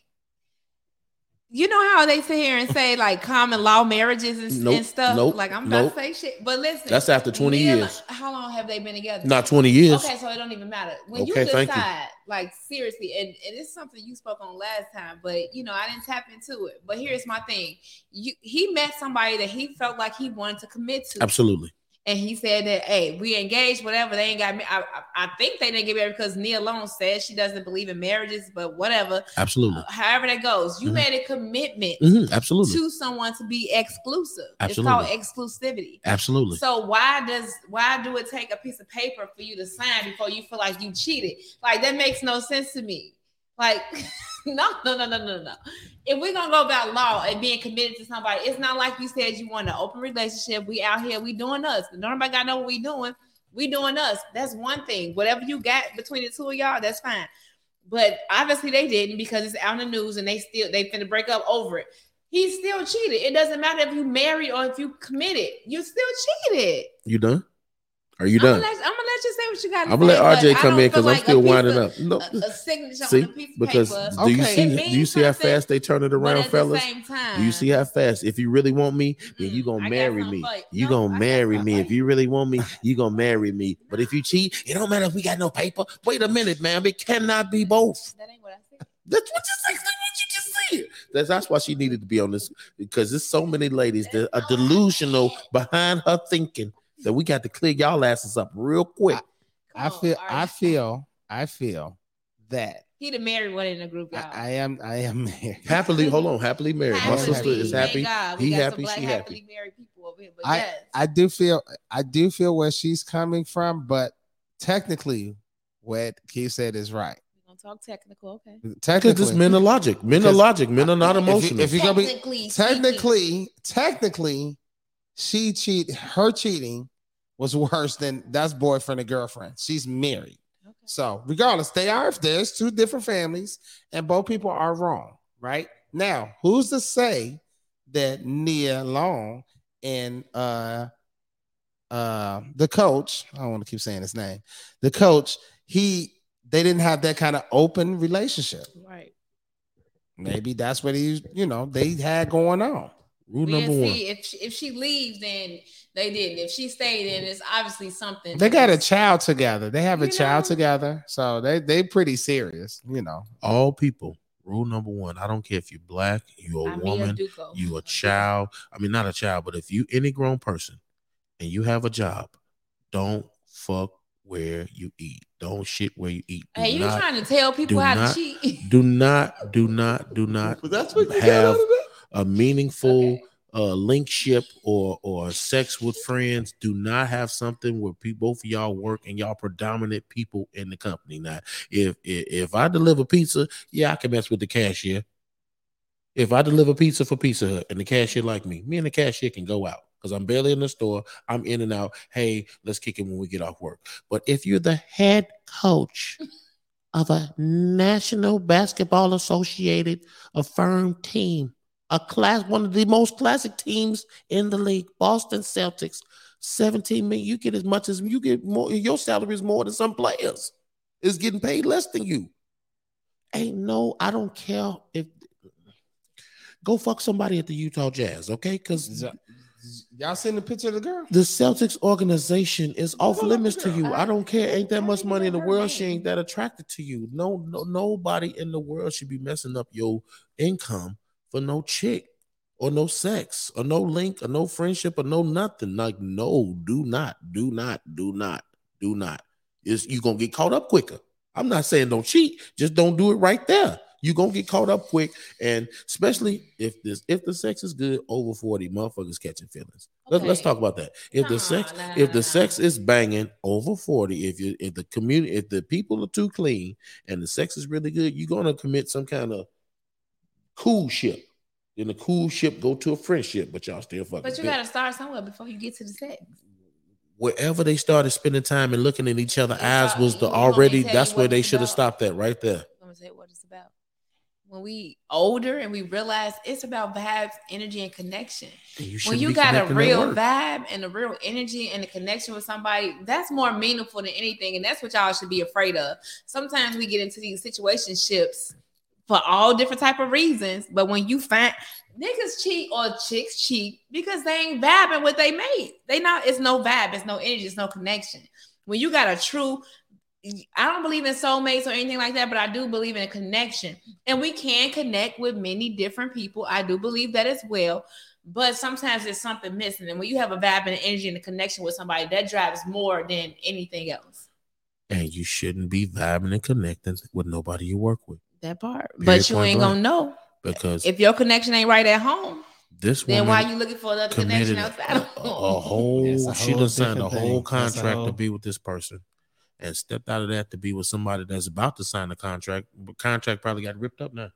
You know how they sit here and say like common law marriages and, Nope, and stuff. nope, like I'm nope. not saying shit, but listen, That's after 20 Nia- years. How long have they been together? Not 20 years. Okay, so it don't even matter. When Okay, you thank you. decide, like seriously, and, and it's something you spoke on last time, but you know, I didn't tap into it. But here's my thing. You he met somebody that he felt like he wanted to commit to. Absolutely. And he said that, hey, we engaged, whatever. They ain't got me. I, I, I think they didn't get married because Nia Long says she doesn't believe in marriages, but whatever. Absolutely. However that goes, you Mhm. made a commitment Mhm, Absolutely. to someone to be exclusive. Absolutely. It's called exclusivity. Absolutely. So why does why do it take a piece of paper for you to sign before you feel like you cheated? Like that makes no sense to me. Like no no no no no no. If we're gonna go about law and being committed to somebody, it's not like you said you want an open relationship. We out here, we doing us. Nobody got know what we doing. We doing us. That's one thing. Whatever you got between the two of y'all, that's fine. But obviously they didn't because it's out in the news and they still they finna break up over it. He still cheated. It doesn't matter if you married or if you committed. You still cheated. You done? Are you I'm gonna, done? let, I'm gonna let you say what you got I'm gonna let but RJ come in because feel I'm still winding of- up. No, A, a signature see, on a piece of because paper. do you Okay. see? Do you see how fast they turn it but around, at fellas? the same time, Do you see how fast? If you really want me, then you Mm-mm, gonna marry me. you. You gonna I marry me. If you really want me, you gonna marry me. But if you cheat, it don't matter if we got no paper. Wait a minute, ma'am. It cannot be both. That ain't what I said. That's what you exactly what you just said. That's that's why she needed to be on this because there's so many ladies that are delusional behind her thinking that we got to clear y'all asses up real quick. I Come on, feel, RJ. I feel, I feel that He the married one in the group, y'all. I, I am, I am married. Happily, hold on, happily married. My sister is happy. God. He happy, black she happily happy. married people over here, but I- yes, I do feel, I do feel where she's coming from, but technically, what Keith said is right. we're gonna talk technical, okay? Because Technically, it's men of logic. Men of Because logic. Men are not if you- emotional. if you're gonna be Technically, technically, technically, she cheat. Her cheating was worse than that's boyfriend and girlfriend. She's married. Okay. So regardless, they are if there's two different families and both people are wrong, right? Now, who's to say that Nia Long and uh uh the coach, I don't want to keep saying his name, the coach, he they didn't have that kind of open relationship. right. Maybe that's what he, you know, they had going on. Rule We'll number see one. if she, if she leaves, then they didn't. If she stayed, then it's obviously something. They got a child together. They have a You child know? together. So they they pretty serious, you know. All people. Rule number one. I don't care if you're black, you're a I'm woman, Ime Udoka. you a child. I mean, not a child, but if you any grown person and you have a job, don't fuck where you eat. Don't shit where you eat. Do Hey, you not, trying to tell people do how not- to cheat? do not, do not, do not But that's what you got out of it. A meaningful Okay. uh link ship or or sex with friends. Do not have something where people both of y'all work and y'all predominant people in the company. Now if, if if i deliver pizza yeah i can mess with the cashier. If i deliver pizza for pizza hut and the cashier like me me and the cashier can go out because i'm barely in the store. I'm in and out. Hey let's kick it when we get off work. But if you're the head coach of a national basketball associated affirmed team a class one of the most classic teams in the league boston celtics 17 million you get as much as you get more your salary is more than some players is getting paid less than you ain't no i don't care if go fuck somebody at the utah jazz okay because Y'all seen the picture of the girl? the Celtics organization is off limits to you. I- I don't care. Ain't that much money in the world. She ain't that attracted to you. No, no, nobody in the world should be messing up your income for no chick or no sex or no link or no friendship or no nothing. Like, no, do not, do not, do not, do not. Is you gonna get caught up quicker. I'm not saying don't cheat, just don't do it right there. You're gonna get caught up quick, and especially if this if the sex is good over 40, motherfuckers catching feelings. Let, us Okay. talk about that. If the sex nah, if the sex is banging over 40, if you if the community if the people are too clean and the sex is really good, you're gonna commit some kind of cool ship. Then the cool ship go to a friendship, but y'all still fucking. But you gotta start somewhere before you get to the sex. wherever they started spending time and looking in each other' eyes was the want me to already that's where they should have stopped that right there. I'm gonna say what it's about. When we older and we realize it's about vibes, energy, and connection. And you when you got a real vibe and a real energy and a connection with somebody, that's more meaningful than anything. And that's what y'all should be afraid of. Sometimes we get into these situationships for all different type of reasons. But when you find niggas cheat or chicks cheat because they ain't vibing what they made. They not, it's no vibe, it's no energy, it's no connection. When you got a true I don't believe in soulmates or anything like that, but I do believe in a connection. And we can connect with many different people. I do believe that as well. But sometimes there's something missing. And when you have a vibe and an energy and a connection with somebody, that drives more than anything else. and you shouldn't be vibing and connecting with nobody you work with That part. Period, but you ain't blank. gonna know. because If your connection ain't right at home, this then woman why you looking for another committed connection a, outside of a- home? a whole It's a she whole done signed a whole thing. That's a contract to be with this person and stepped out of that to be with somebody that's about to sign a contract but contract probably got ripped up now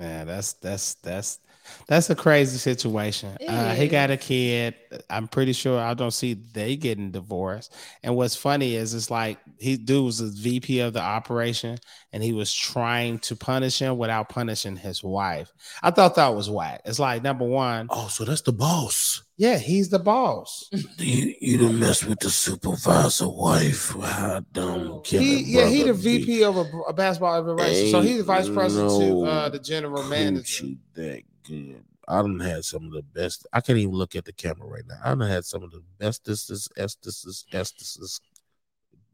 man. That's that's that's that's a crazy situation. Uh, he got a kid. I'm pretty sure I don't see they getting divorced. And what's funny is it's like he dude was the VP of the operation and he was trying to punish him without punishing his wife. I thought that was whack. It's like number one, Oh, so that's the boss. Yeah, he's the boss. You you done mess with the supervisor wife. How dumb can He, yeah, he the brother be? VP of a, a basketball operation. So he's the vice Ain't president to uh, the general manager. coochie that good. I done had some of the best. I can't even look at the camera right now. I done had some of the bestesses, estesses, estesses.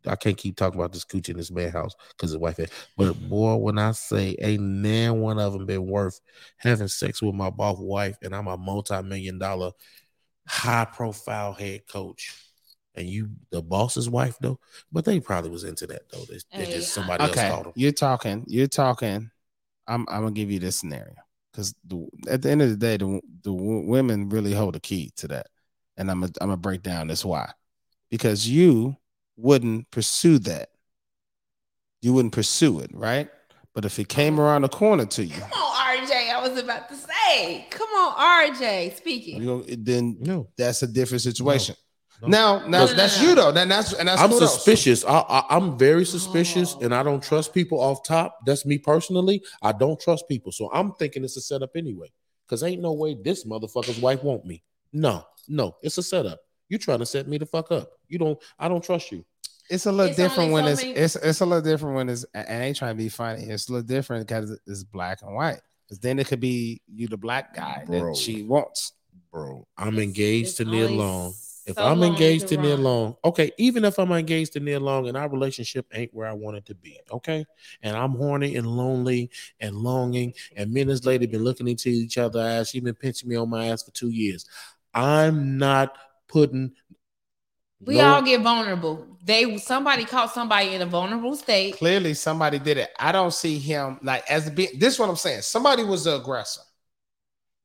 I can't keep talking about this coochie in this man house because his wife. had- But boy, when I say ain't nan one of them been worth having sex with my boss wife, and I'm a multi-million dollar, high profile head coach, and you the boss's wife though. But they probably was into that though. They, they Hey, just somebody else Okay, called them. you're talking. You're talking. I'm. I'm gonna give you this scenario because at the end of the day, the the w- women really hold the key to that, and I'm. gonna I'm gonna break down this why, because you wouldn't pursue that. You wouldn't pursue it, right? But if it came around the corner to you, Come on, RJ. I was about to say. Come on, RJ. Speaking. you know, then No, that's a different situation. no. Now, now No, no, that's no, no. you though. Then that's and that's I'm who else? suspicious. I, I, I'm very oh. suspicious, Oh. and I don't trust people off top. That's me personally. I don't trust people, so I'm thinking it's a setup anyway. Cause ain't no way this motherfucker's wife want me. No, no, it's a setup. You trying to set me the fuck up? You don't. I don't trust you. It's a little It's different when so it's many- it's it's a little different when it's and I ain't trying to be funny. It's a little different because it's black and white. Because then it could be you the black guy Bro. that she wants. Bro, I'm engaged It's to Nia only Long. If so I'm long engaged to to Nia. Long, okay, even if I'm engaged to Nia Long and our relationship ain't where I want it to be, okay, and I'm horny and lonely and longing, and me and this lady been looking into each other ass, she been pinching me on my ass for two years. I'm not putting. We no- all get vulnerable. They somebody caught somebody in a vulnerable state. Clearly, somebody did it. I don't see him like as a be. This is what I'm saying. Somebody was the aggressor.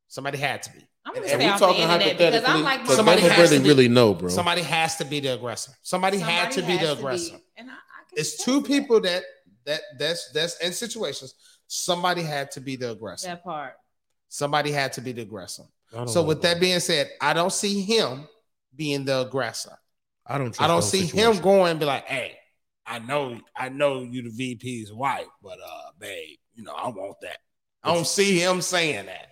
Somebody had to be. I'm gonna And stay we off the internet because. I'm like because Somebody has don't to really, be- really know, bro. Somebody has to be the aggressor. Somebody, had to be the has aggressor. And I, I can It's two to people that that that's that's in situations. Somebody had to be the aggressor. That, that part. Somebody had to be the aggressor. So with bro. that being said, I don't see him being the aggressor. I don't. Trust I don't see situation. him going and be like, "Hey, I know, I know you the VP's wife, but uh, babe, you know, I want that." I don't see him saying that.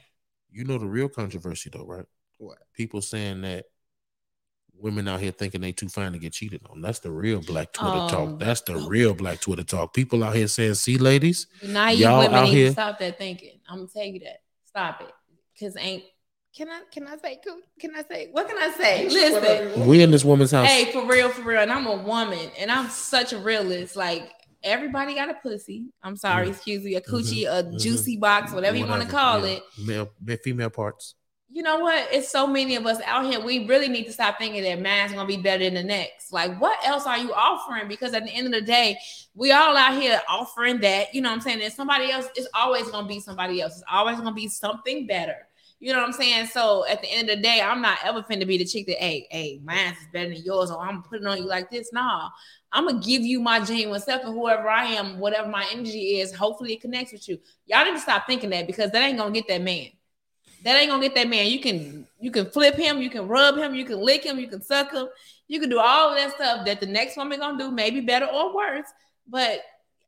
You know the real controversy though, right? What? People saying that women out here thinking they too fine to get cheated on. That's the real black Twitter Oh. talk. That's the real black Twitter talk. People out here saying, "See, ladies, Now you Y'all women out need here- to stop that thinking. I'm gonna tell you that. Stop it. Cause ain't can I can I say can I say what can I say? Listen. we in this woman's house." Hey, for real, for real. And I'm a woman and I'm such a realist. Like everybody got a pussy. I'm sorry, Mhm. excuse me, a coochie, Mhm. a juicy box, whatever, you want to call yeah. it. Male, male, female parts. You know what? It's so many of us out here. We really need to stop thinking that man's gonna be better than the next. Like, what else are you offering? Because at the end of the day, we all out here offering that. You know what I'm saying? And somebody else, it's always gonna be somebody else. It's always gonna be something better. You know what I'm saying? So at the end of the day, I'm not ever finna be the chick that, hey, hey, mine's is better than yours, or I'm putting on you like this. Nah, I'm gonna give you my genuine self, and whoever I am, whatever my energy is, hopefully it connects with you. Y'all need to stop thinking that because that ain't gonna get that man. That ain't gonna get that man. You can you can flip him, you can rub him, you can lick him, you can suck him, you can do all of that stuff that the next woman gonna do, maybe better or worse. But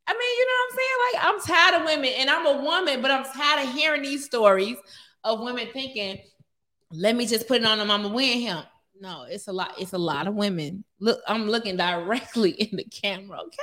I mean, you know what I'm saying? Like I'm tired of women, and I'm a woman, but I'm tired of hearing these stories of women thinking, "Let me just put it on him. I'm gonna win him." No, it's a lot. It's a lot of women. Look, I'm looking directly in the camera. Okay,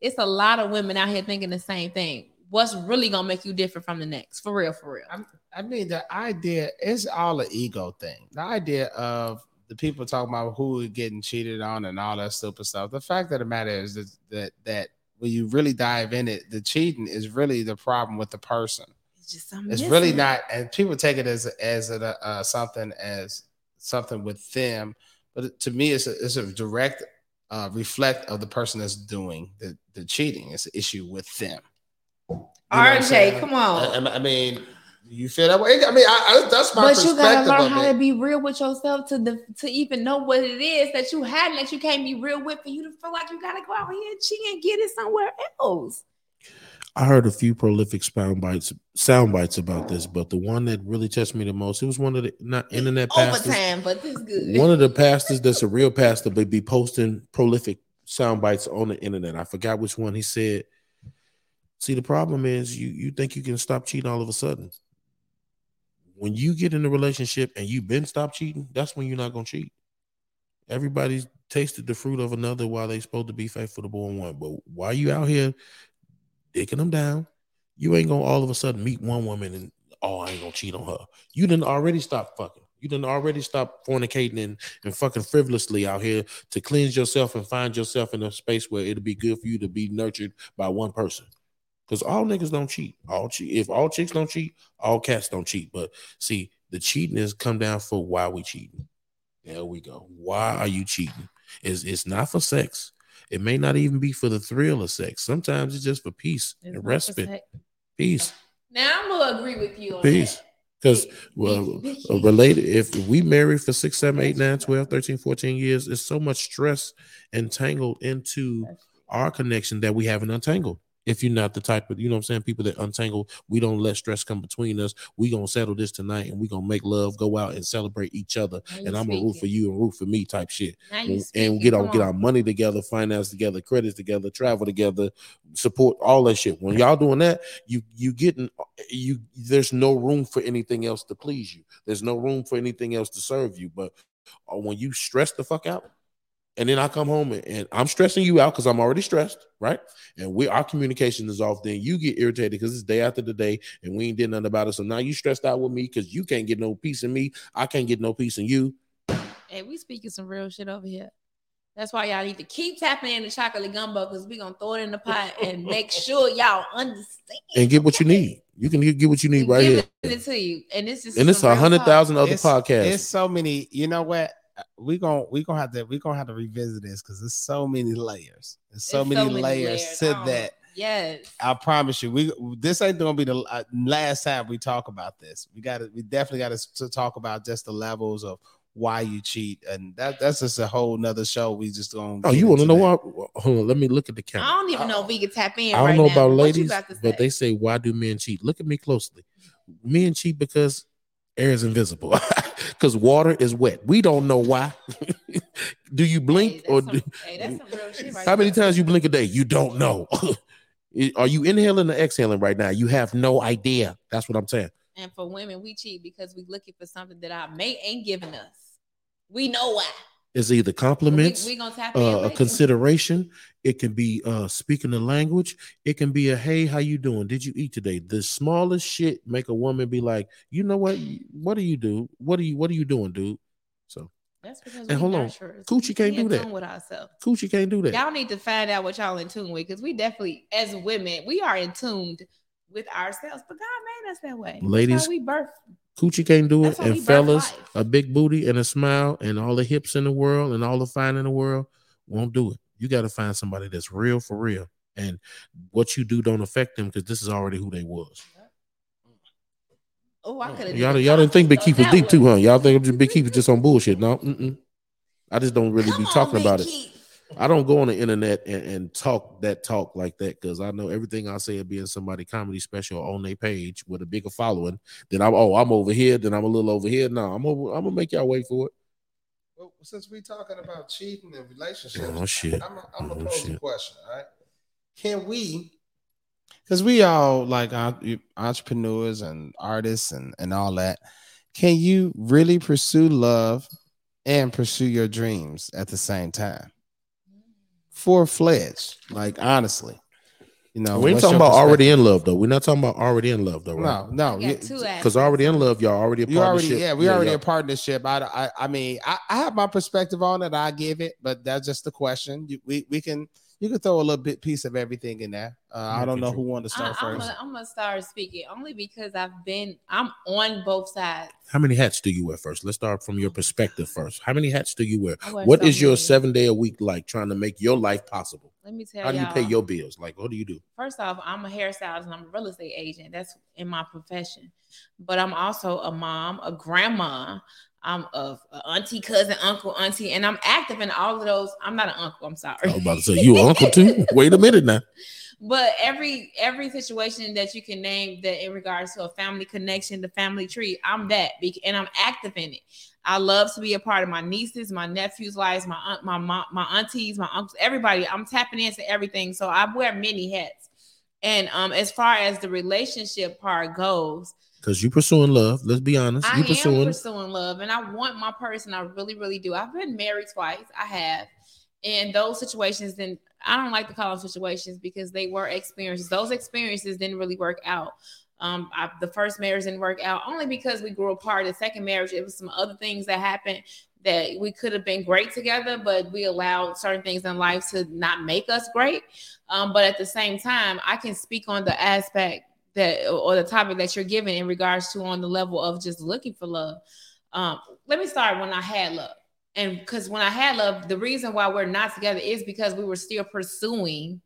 it's a lot of women out here thinking the same thing. What's really gonna make you different from the next? For real, for real. I mean, the idea is all an ego thing. The idea of the people talking about who are getting cheated on and all that stupid stuff. The fact of the matter is that that, that when you really dive in it, the cheating is really the problem with the person. It's just something. It's really not, and people take it as as a, uh, something as something with them, but to me, it's a, it's a direct uh, reflect of the person that's doing the, the cheating. It's an issue with them. You RJ, come on. I, I mean, you feel that way? I mean, I, I, that's my but you gotta learn how to be real with yourself to the to even know what it is that you had and that you can't be real with for you to feel like you gotta go out here and cheat and get it somewhere else. I heard a few prolific sound bites, sound bites about this, but the one that really touched me the most, it was one of the not internet pastors. Overtime, but this good. One of the pastors that's a real pastor, but be posting prolific sound bites on the internet. I forgot which one he said. See, the problem is you you think you can stop cheating all of a sudden. When you get in a relationship and you've been stopped cheating, that's when you're not gonna cheat. Everybody's tasted the fruit of another while they supposed to be faithful to born one. But while you out here dicking them down, you ain't gonna all of a sudden meet one woman and oh, I ain't gonna cheat on her. You didn't already stop fucking. You didn't already stop fornicating and, and fucking frivolously out here to cleanse yourself and find yourself in a space where it'll be good for you to be nurtured by one person. Because all niggas don't cheat. All cheat. If all chicks don't cheat, all cats don't cheat. But see, the cheating has come down for why we cheating. There we go. Why are you cheating? It's, it's not for sex. It may not even be for the thrill of sex. Sometimes it's just for peace It's and respite. Peace. Now I'm gonna agree with you on Peace. that. Because well, uh, related, if we married for six, seven, eight, nine, 12, 13, 14 years, it's so much stress entangled into our connection that we haven't untangled. If you're not the type of, you know what I'm saying, people that untangle, we don't let stress come between us. We gonna settle this tonight and we gonna make love, go out and celebrate each other. And I'm gonna root for you and root for me type shit. And, and get our get our money together, finance together, credits together, travel together, support all that shit. When y'all doing that, you you getting you there's no room for anything else to please you. There's no room for anything else to serve you. But uh, when you stress the fuck out, and then I come home and, and I'm stressing you out because I'm already stressed, right? And we our communication is off. Then you get irritated because it's day after the day, and we ain't did nothing about it. So now you stressed out with me because you can't get no peace in me. I can't get no peace in you. Hey, we speaking some real shit over here. That's why y'all need to keep tapping in the chocolate gumbo because we gonna throw it in the pot and make sure y'all understand. and get what you need. You can get what you need We right here. it to you, and this is And it's a real hundred talk. thousand other it's, podcasts. It's so many. You know what? We gonna we gonna have to we gonna have to revisit this because there's so many layers. There's so, It's many, layers, layers. to Oh, that. Yes. I promise you, we this ain't gonna be the uh, last time we talk about this. We got to we definitely got to talk about just the levels of why you cheat, and that that's just a whole nother show. We just gonna. oh, you want to know that. why? Hold on, let me look at the camera. I don't even know if we can tap in. I don't right know now. about What ladies, about but they say why do men cheat? Look at me closely. Men cheat because air is invisible. Because water is wet. We don't know why. do you blink Hey, or that's do, hey, that's some real shit right how many there. times you blink a day? You don't know. Are you inhaling or exhaling right now? You have no idea. That's what I'm saying. And for women, we cheat because we looking for something that our mate ain't giving us. We know why. It's either compliments, we gonna tap uh, a consideration. It can be uh, speaking the language. It can be a hey, how you doing? Did you eat today? The smallest shit make a woman be like, you know what? What do you do? What are you What are you doing, dude? So That's because And we hold on. nurturers. Coochie We can't do that. with ourselves. coochie can't do that. Y'all need to find out what y'all in tune with because we definitely, as women, we are in tuned with ourselves. But God made us that way. Ladies, we birth. Coochie can't do it. how And fellas, a big booty and a smile and all the hips in the world and all the fine in the world won't do it. You got to find somebody that's real for real. And what you do don't affect them because this is already who they was. Oh, I mm. could have. Y'all, y'all didn't think Big Keith was deep too, huh? Y'all think Big Keith was just on bullshit? No, mm-mm. I just don't really be talking about it. I don't go on the internet and, and talk that talk like that because I know everything I say will be in somebody comedy special on their page with a bigger following. Then I'm oh I'm over here, then I'm a little over here. No, I'm over. I'm gonna make y'all wait for it. Well, since we talking about cheating and relationships, Oh shit! I'm, I'm gonna Oh, pose a shit. question. All right, can we? because we all like uh, entrepreneurs and artists and and all that can you really pursue love and pursue your dreams at the same time full-fledged like honestly. You know we ain't talking about already in love though. We're not talking about already in love though, right? no no Because already in love, y'all already a you already yeah we already y'all- a partnership. I, I i mean I, I have my perspective on it. I give it but that's just the question. We we can you can throw a little bit piece of everything in there uh, i don't know who wanted to start I, I'm, first gonna, I'm gonna start speaking only because I've been I'm on both sides. How many hats do you wear first? Let's start from your perspective first. How many hats do you wear? I wear What so is your many. seven day a week like trying to make your life possible? Let me tell you. How do you pay your bills? Like, what do you do? First off, I'm a hairstylist and I'm a real estate agent. That's in my profession. But I'm also a mom, a grandma. I'm a, a auntie, cousin, uncle, auntie, and I'm active in all of those. I'm not an uncle. I'm sorry. I was about to say you an uncle too. Wait a minute now. but every every situation that you can name that in regards to a family connection, the family tree, I'm that, and I'm active in it. I love to be a part of my nieces, my nephews' lives, my aunt, my mom, my aunties, my uncles, everybody. I'm tapping into everything, so I wear many hats. And um, as far as the relationship part goes, Because you're pursuing love. Let's be honest. I You am pursuing. pursuing love, and I want my person. I really, really do. I've been married twice. I have, and those situations. Then I don't like to call them situations because they were experiences. Those experiences didn't really work out. Um, I, the first marriage didn't work out only because we grew apart. The second marriage, it was some other things that happened that we could have been great together, but we allowed certain things in life to not make us great. Um, but at the same time, I can speak on the aspect that or the topic that you're giving in regards to on the level of just looking for love. Um, let me start when I had love. And because when I had love, the reason why we're not together is because we were still pursuing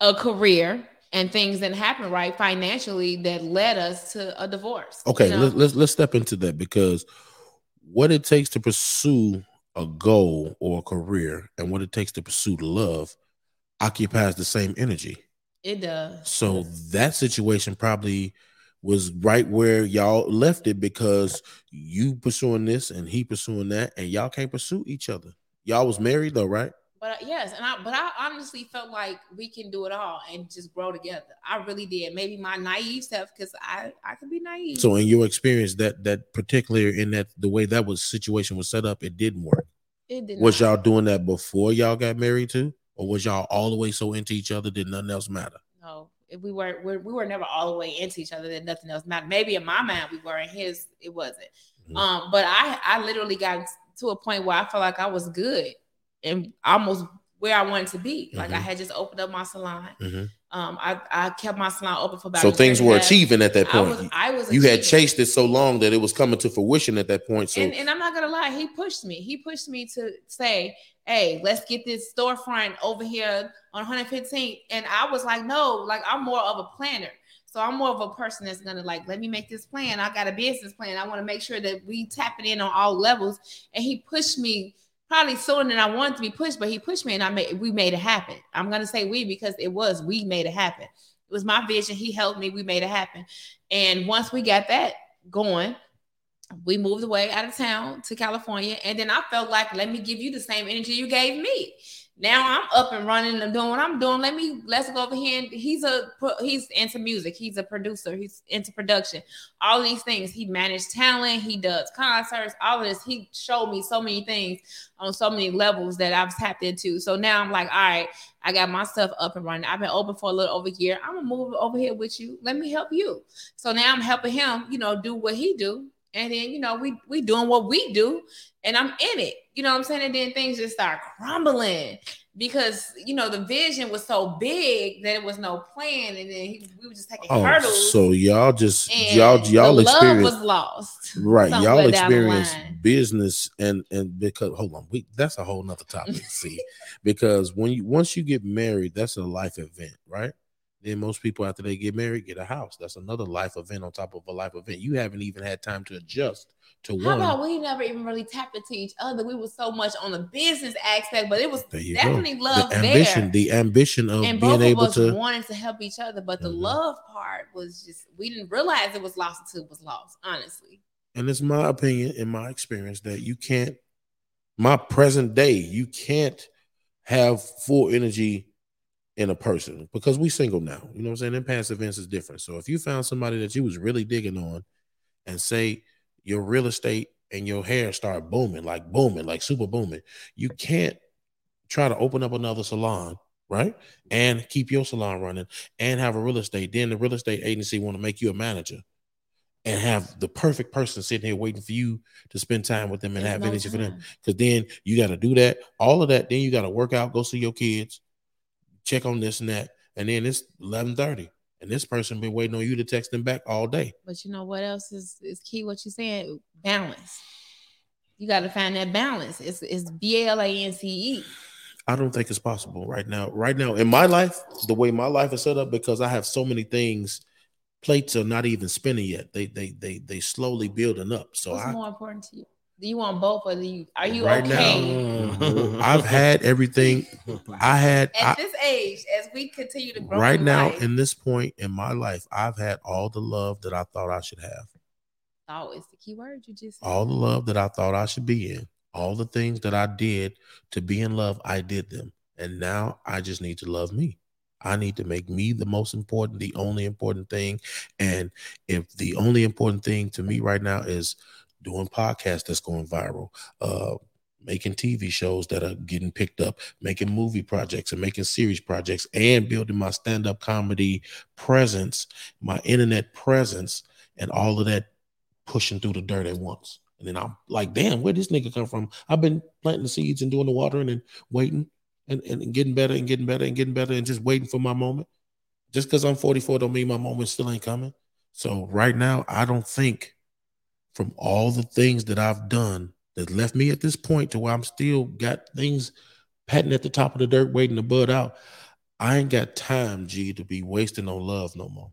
a career and things didn't happen right financially that led us to a divorce. you Okay, know? let's, let's let's step into that because what it takes to pursue a goal or a career and what it takes to pursue love occupies the same energy. It does. So that situation probably was right where y'all left it because you pursuing this and he pursuing that, and y'all can't pursue each other. Y'all was married though, right? But uh, yes, and I but I honestly felt like we can do it all and just grow together. I really did. Maybe my naive self, because I I could be naive. So in your experience, that that particular in that the way that was situation was set up, it didn't work. it did Was not. y'all doing that before y'all got married too, or was y'all all the way so into each other that nothing else matter? No, if we were we we were never all the way into each other. That nothing else mattered. Maybe in my mind we were, in his it wasn't. Mhm. Um, but I I literally got to a point where I felt like I was good and almost where I wanted to be. Like I Mhm. had just opened up my salon. Mhm. Um, I I kept my salon open for about. So things were achieving at that I point. was I was you had chased it so long that it was coming to fruition at that point. So and, and I'm not gonna lie, he pushed me. He pushed me to say, "Hey, let's get this storefront over here on 115." And I was like, "No, like I'm more of a planner." So I'm more of a person that's gonna like, let me make this plan. I got a business plan. I want to make sure that we tapping in on all levels. And he pushed me probably sooner than I wanted to be pushed, but he pushed me and I made we made it happen. I'm gonna say we because it was we made it happen. It was my vision. He helped me. We made it happen. And once we got that going, we moved away out of town to California. And then I felt like, let me give you the same energy you gave me. Now I'm up and running and doing what I'm doing. Let me let's go over here. And he's a he's into music. He's a producer. He's into production. All these things. He managed talent. He does concerts. All of this. He showed me so many things on so many levels that I've tapped into. So now I'm like, all right, I got my stuff up and running. I've been open for a little over a year. I'm gonna move over here with you. Let me help you. So now I'm helping him, you know, do what he do. And then, you know, we we doing what we do, and I'm in it. You know what I'm saying? And then things just start crumbling because you know the vision was so big that it was no plan, and then he, we were just taking oh, hurdles. so y'all just y'all y'all the love experience was lost. right. Y'all experience business and and because hold on, we that's a whole nother topic. see, because when you once you get married, that's a life event, right? Then most people after they get married get a house. That's another life event on top of a life event. You haven't even had time to adjust to How one. about we never even really tapped into each other? We were so much on the business aspect, but it was definitely go. love the ambition, there. the ambition of and being both of able us to wanted to help each other, but the Mhm. love part was just we didn't realize it was lost until it was lost. Honestly, and it's my opinion in my experience that you can't my present day you can't have full energy in a person because we single now you know what i'm saying in past events is different so if you found somebody that you was really digging on and say your real estate and your hair start booming like booming like super booming you can't try to open up another salon right and keep your salon running and have a real estate then the real estate agency want to make you a manager and have the perfect person sitting here waiting for you to spend time with them and There's have no energy for them. Because then you got to do that, all of that. Then you got to work out, go see your kids, check on this and that, and then it's eleven thirty, and this person been waiting on you to text them back all day. But you know what else is is key? What you saying? Balance. You got to find that balance. It's it's B L A N C E. I don't think it's possible right now. Right now in my life, the way my life is set up, because I have so many things, plates are not even spinning yet. They they they they slowly building up. So What's I more important to you? Do you want both, or do you are you Right okay? now, I've had everything. I had I, At this age, as we continue to grow, right now life, in this point in my life, I've had all the love that I thought I should have. Oh, always the key word you just said. all the love that I thought I should be in, all the things that I did to be in love, I did them. And now I just need to love me. I need to make me the most important, the only important thing. And if the only important thing to me right now is doing podcasts that's going viral, uh, making TV shows that are getting picked up, making movie projects and making series projects, and building my stand-up comedy presence, my internet presence, and all of that pushing through the dirt at once. And then I'm like, damn, where this nigga come from? I've been planting the seeds and doing the watering and waiting and, and getting better and getting better and getting better and just waiting for my moment. Just because I'm 44 don't mean my moment still ain't coming. So right now, I don't think from all the things that I've done that left me at this point to where I'm still got things patting at the top of the dirt waiting to bud out. I ain't got time, G, to be wasting on love no more.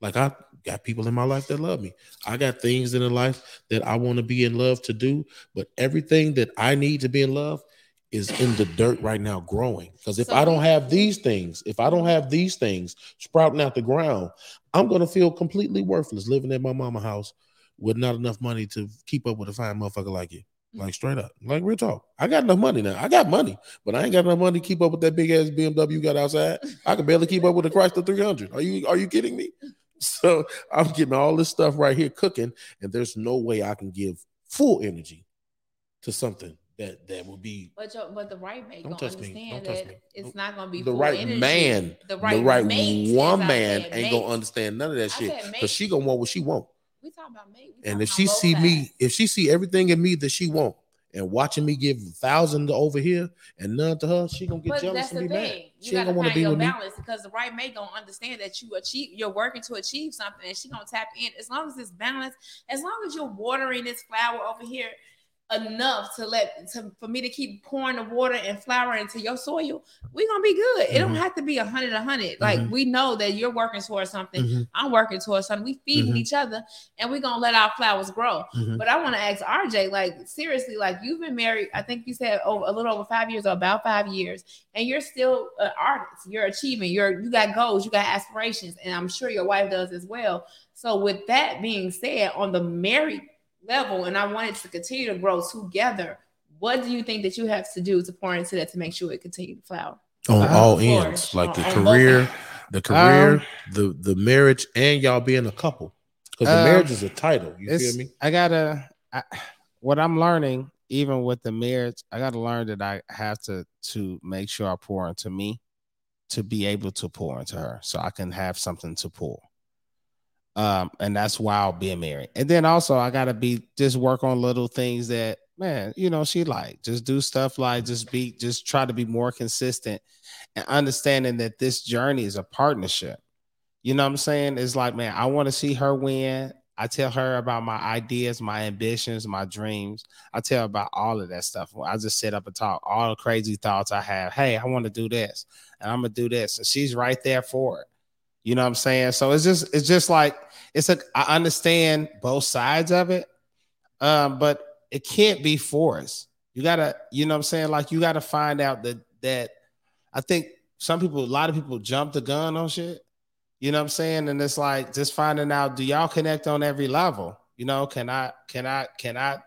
Like I got people in my life that love me. I got things in the life that I want to be in love to do, but everything that I need to be in love is in the dirt right now growing. Because if So I don't have these things, if I don't have these things sprouting out the ground, I'm gonna feel completely worthless living at my mama house with not enough money to keep up with a fine motherfucker like you. Like straight up, like real talk. I got enough money now. I got money, but I ain't got enough money to keep up with that big ass BMW you got outside. I can barely keep up with the Chrysler 300. Are you are you kidding me? So I'm getting all this stuff right here cooking, and there's no way I can give full energy to something that that would be But your, but the right mate Don't touch me. understand Don't touch that me. it's not gonna be the right energy. man. The right, the right one man ain't mate. gonna understand none of that I shit because she gonna want what she want. We talking about. We And if she see me, if she see everything in me that she want, and watching me give thousand to over here and none to her, she gonna get But jealous and be mad. thing. She You ain't gotta gonna find be your with me. balance because the right mate gonna understand that you achieve. You're working to achieve something, and she gonna tap in. As long as it's balanced, as long as you're watering this flower over here enough to let to for me to keep pouring the water and flour into your soil, we gonna be good. It don't Mhm. have to be a hundred, a hundred. Like Mhm. we know that you're working towards something. Mhm, I'm working towards something. We feeding Mhm. each other, and we gonna let our flowers grow. But I want to ask RJ, like seriously, like you've been married, I think you said over a little over five years or about five years, and you're still an artist. You're achieving. You're you got goals, you got aspirations, and I'm sure your wife does as well. So with that being said, on the married level, and I wanted to continue to grow together. What do you think that you have to do to pour into that to make sure it continue to flower? on Uh, all ends, course. like the On- on both career, the career, Um, the the marriage, and y'all being a couple. Because the Um, marriage is a title. You it's, feel me? I gotta. I, what I'm learning, even with the marriage, I gotta learn that I have to to make sure I pour into me, to be able to pour into her, so I can have something to pour. Um, and that's while being married. And then also, I gotta be just work on little things that man, you know, she like just do stuff like just be just try to be more consistent and understanding that this journey is a partnership. You know what I'm saying? It's like, man, I want to see her win. I tell her about my ideas, my ambitions, my dreams. I tell her about all of that stuff. I just sit up and talk all the crazy thoughts I have. Hey, I want to do this and I'm gonna do this. And she's right there for it. You know what I'm saying? So it's just it's just like it's a I understand both sides of it. Um, but it can't be forced. You gotta, you know what I'm saying? Like you gotta find out that that I think some people, a lot of people jump the gun on shit. You know what I'm saying? And it's like just finding out, do y'all connect on every level? You know, can I, can I, can I,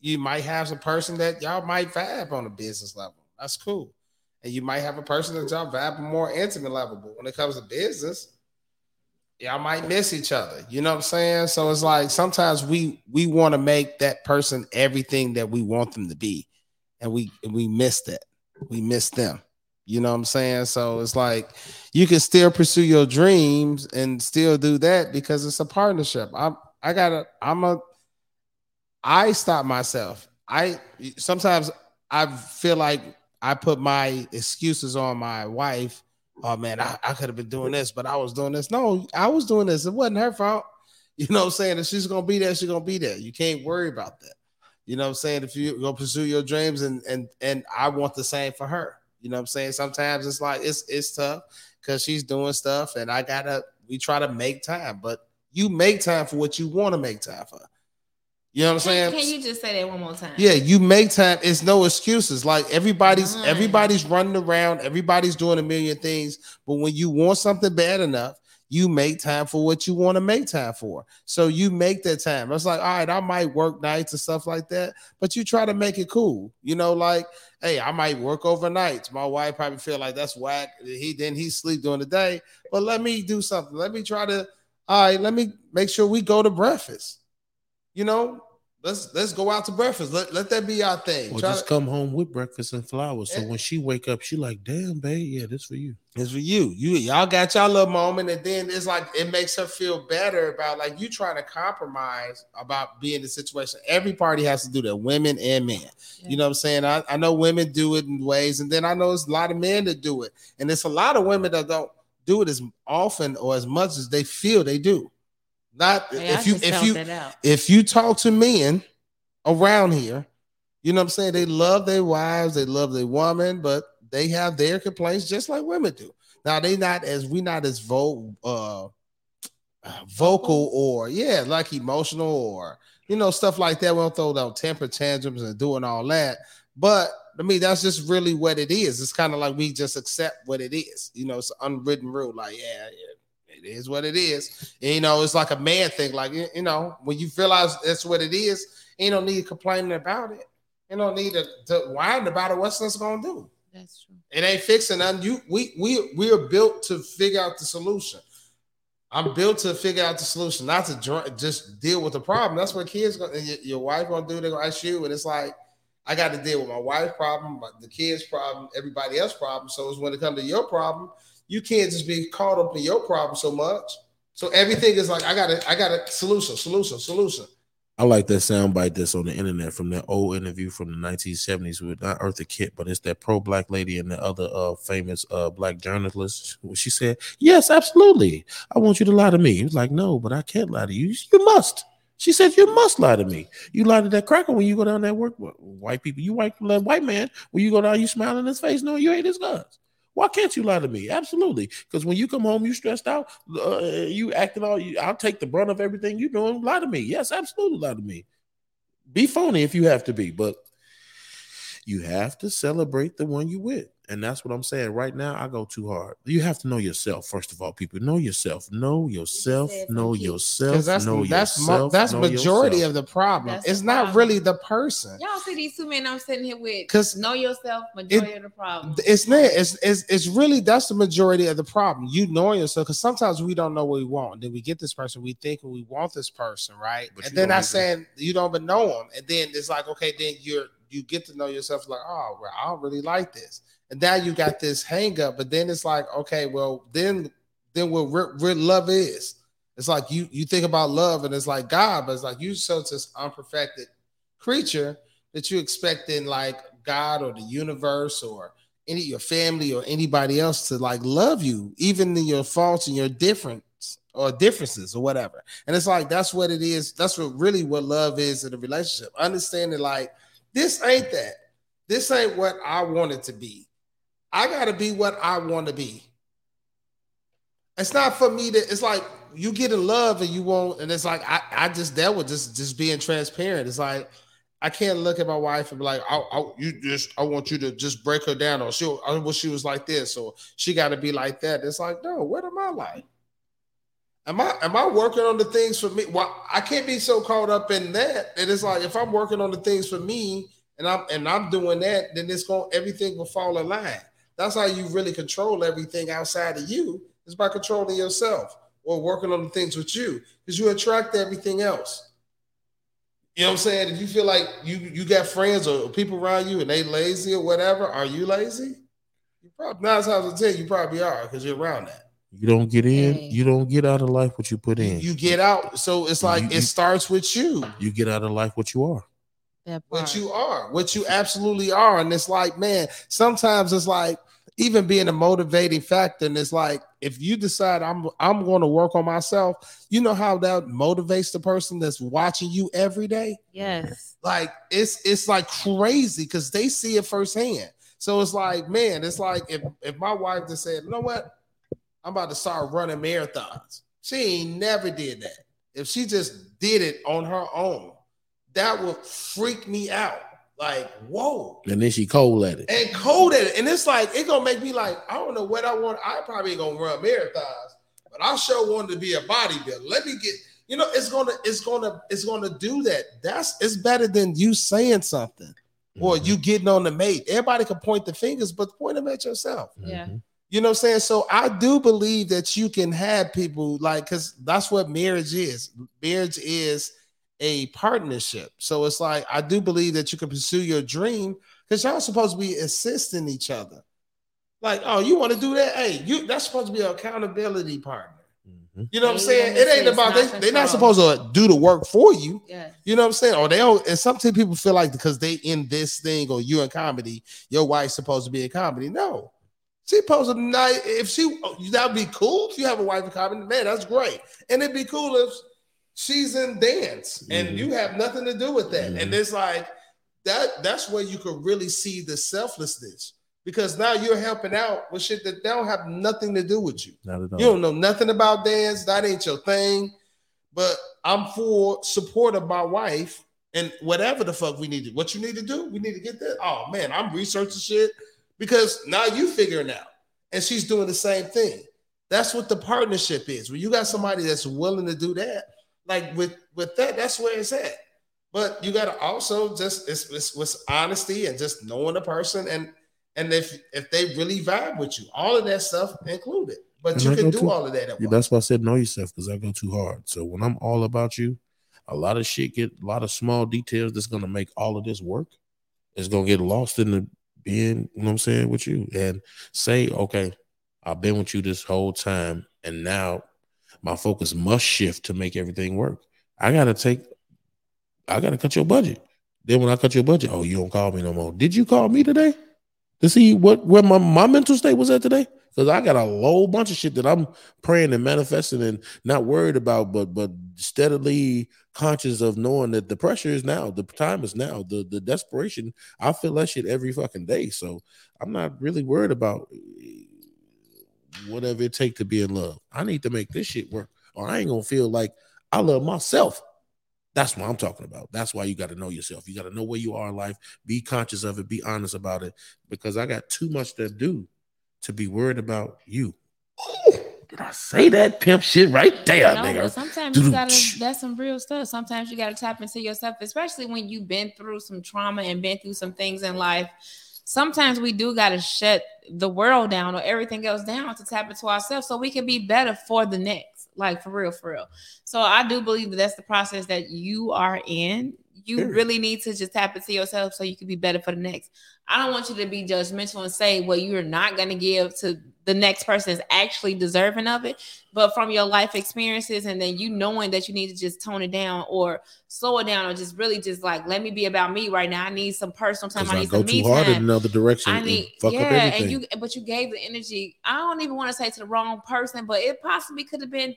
you might have some person that y'all might vibe on a business level. That's cool. And you might have a person that y'all vibe on a more intimate level. But when it comes to business, y'all might miss each other. You know what I'm saying? So it's like sometimes we we want to make that person everything that we want them to be. And we we miss that. We miss them. You know what I'm saying? So it's like you can still pursue your dreams and still do that because it's a partnership. I'm I gotta I'm a I stop myself. I sometimes I feel like I put my excuses on my wife. Oh man, I, I could have been doing this, but I was doing this. No, I was doing this. It wasn't her fault. You know what I'm saying? If she's gonna be there, she's gonna be there. You can't worry about that. You know what I'm saying? If you go pursue your dreams and and and I want the same for her. You know what I'm saying? Sometimes it's like it's it's tough because she's doing stuff and I gotta we try to make time, but you make time for what you want to make time for. You know what I'm saying? can you just say that one more time? Yeah, you make time. It's no excuses. Like everybody's everybody's running around, everybody's doing a million things. But when you want something bad enough, you make time for what you want to make time for. So you make that time. It's like, all right, I might work nights and stuff like that, but you try to make it cool. You know, like, hey, I might work overnight. My wife probably feel like that's whack. He then he sleep during the day. But let me do something. Let me try to, all right, let me make sure we go to breakfast. You know, let's let's go out to breakfast. Let, let that be our thing. Or Try just to- come home with breakfast and flowers. So Yeah. when she wake up, she like, damn, babe, yeah, this for you. It's for you. You y'all got y'all little moment, and then it's like it makes her feel better about like you trying to compromise about being in the situation. Every party has to do that, women and men. You know what I'm saying? I, I know women do it in ways, and then I know there's a lot of men that do it, and it's a lot of women that don't do it as often or as much as they feel they do. Not Hey, if you if you if you talk to men around here, you know what I'm saying? They love their wives, they love their woman, but they have their complaints just like women do. Now they not as we not as vo- uh, vocal or yeah, like emotional or you know stuff like that. We don't throw out temper tantrums and doing all that. But I mean, that's just really what it is. It's kind of like we just accept what it is. You know, it's an unwritten rule. Like, yeah, yeah, it is what it is. And, you know, it's like a man thing. Like, you know, when you realize that's what it is, you don't need complaining about it. You don't need to, to whine about it. What's this gonna do? That's true. It ain't fixing nothing. You we we we are built to figure out the solution. I'm built to figure out the solution, not to dr- just deal with the problem. That's what kids gonna your, your wife gonna do. They're gonna ask you, and it's like I got to deal with my wife's problem, my, the kids' problem, everybody else's problem. So it's when it comes to your problem, you can't just be caught up in your problem so much. So everything is like I got to I got a solution, solution, solution. I like that soundbite that's on the internet from that old interview from the 1970s with not Eartha Kitt, but it's that pro black lady and the other uh, famous uh, black journalist. She said, Yes, absolutely. I want you to lie to me. He was like, No, but I can't lie to you. You must. She said, You must lie to me. You lie to that cracker when you go down that work. White people, you white white man, when you go down, you smile in his face, knowing you ate his guts. Why can't you lie to me? Absolutely. Because when you come home, you stressed out, uh, you acting all you I'll take the brunt of everything you doing. Lie to me. Yes, absolutely lie to me. Be phony if you have to be, but you have to celebrate the one you with. And that's what I'm saying. Right now, I go too hard. You have to know yourself, first of all, people. Know yourself. Know yourself. Know yourself. That's know that's mo- yourself. that's know majority yourself. of the problem. That's it's the not problem. really the person. Y'all see these two men I'm sitting here with. Because know yourself, majority of the problem. It's not. It's, it's it's really that's the majority of the problem. You knowing yourself, because sometimes we don't know what we want. Then we get this person, we think we want this person, right? But and you then don't I even- saying you don't even know them, and then it's like okay, then you're you get to know yourself like oh well, I don't really like this, and now you got this hang up, but then it's like okay, well then then what real, love is. It's like you you think about love, and it's like God, but it's like you such this unperfected creature that you expect in like God or the universe or any your family or anybody else to like love you, even in your faults and your difference or differences or whatever. And it's like that's what it is. That's what really what love is in a relationship. Understanding like this ain't that. This ain't what I want it to be. I gotta be what I want to be. It's not for me to. It's like you get in love and you won't, and it's like I, I just that was just just being transparent. It's like I can't look at my wife and be like, I, I you just I want you to just break her down, or she I wish she was like this, or she got to be like that. It's like, no, what am I like? Am I am I working on the things for me? Well, I can't be so caught up in that. And it's like if I'm working on the things for me and I'm and I'm doing that, then it's going everything will fall in line. That's how you really control everything outside of you is by controlling yourself or working on the things with you because you attract everything else. You know what I'm saying? If you feel like you you got friends or people around you and they lazy or whatever, are you lazy? You probably nine times out of ten you probably are because you're around that. You don't get in, Hey. you don't get out of life what you put in. You get out, so it's like You- it starts with you. you get out of life what you are. What you are, what you absolutely are. And it's like, man, sometimes it's like even being a motivating factor. And it's like, if you decide I'm I'm going to work on myself, you know how that motivates the person that's watching you every day. yes. Like it's it's like crazy because they see it firsthand. So it's like, man, it's like if if my wife just said, you know what, I'm about to start running marathons. She ain't never did that. If she just did it on her own, that would freak me out. Like, whoa. And then she cold at it. And cold at it. And it's like, it gonna make me like, I don't know what I want. I probably ain't gonna run marathons, but I sure wanted to be a bodybuilder. Let me get, you know, it's gonna, it's gonna, it's gonna do that. That's it's better than you saying something or Mhm. you getting on the mate. Everybody can point the fingers, but point them at yourself. Yeah. Mhm. You know what I'm saying? So I do believe that you can have people like because that's what marriage is. Marriage is a partnership. So it's like I do believe that you can pursue your dream because y'all supposed to be assisting each other. Like, oh, you want to do that? Hey, you that's supposed to be an accountability partner. Mhm. You know what I'm saying? It ain't about they, they're not supposed to do the work for you. Yeah. You know what I'm saying? Or they don't, and sometimes people feel like because they in this thing or you in comedy, your wife's supposed to be in comedy. No, she supposed to not. If she that'd be cool if you have a wife in comedy, man, that's great. And it'd be cool if she's in dance and Mhm. you have nothing to do with that. Mhm. And it's like that. That's where you could really see the selflessness because now you're helping out with shit that don't have nothing to do with you. Not at all. You don't know nothing about dance. That ain't your thing. But I'm for support of my wife and whatever the fuck we need to. What you need to do, we need to get that. Oh man, I'm researching shit because now you figuring out, and she's doing the same thing. That's what the partnership is. When you got somebody that's willing to do that, like with with that, that's where it's at. But you got to also just it's, it's with honesty and just knowing the person and and if if they really vibe with you, all of that stuff included. But And you I can do too- all of that at Yeah, once. that's why I said know yourself because I go too hard. So when I'm all about you, a lot of shit get a lot of small details that's gonna make all of this work. It's gonna get lost in the being, you know what I'm saying, with you. And say, okay, I've been with you this whole time, and now my focus must shift to make everything work. I gotta take, I gotta cut your budget. Then when I cut your budget, oh, you don't call me no more. Did you call me today to see what where my, my mental state was at today? Because I got a whole bunch of shit that I'm praying and manifesting and not worried about, but but steadily conscious of knowing that the pressure is now, the time is now, the the desperation. I feel that shit every fucking day. So I'm not really worried about whatever it take to be in love. I need to make this shit work, or I ain't gonna feel like I love myself. That's what I'm talking about. That's why you got to know yourself. You got to know where you are in life. Be conscious of it. Be honest about it. Because I got too much to do to be worried about you. Ooh, did I say that pimp shit right there, no, nigga? sometimes you gotta that's some real stuff. Sometimes you gotta tap into yourself, especially when you've been through some trauma and been through some things in life. Sometimes we do gotta shut the world down or everything else down to tap into ourselves so we can be better for the next. Like for real, for real. So I do believe that that's the process that you are in. You Period. really need to just tap into yourself so you can be better for the next. I don't want you to be judgmental and say what you're not going to give to the next person is actually deserving of it. But from your life experiences, and then you knowing that you need to just tone it down or slow it down, or just really just like let me be about me right now. I need some personal time. I I need go some me too hard in another direction I and need fuck yeah, up everything. and you but you gave the energy. I don't even want to say to the wrong person, but it possibly could have been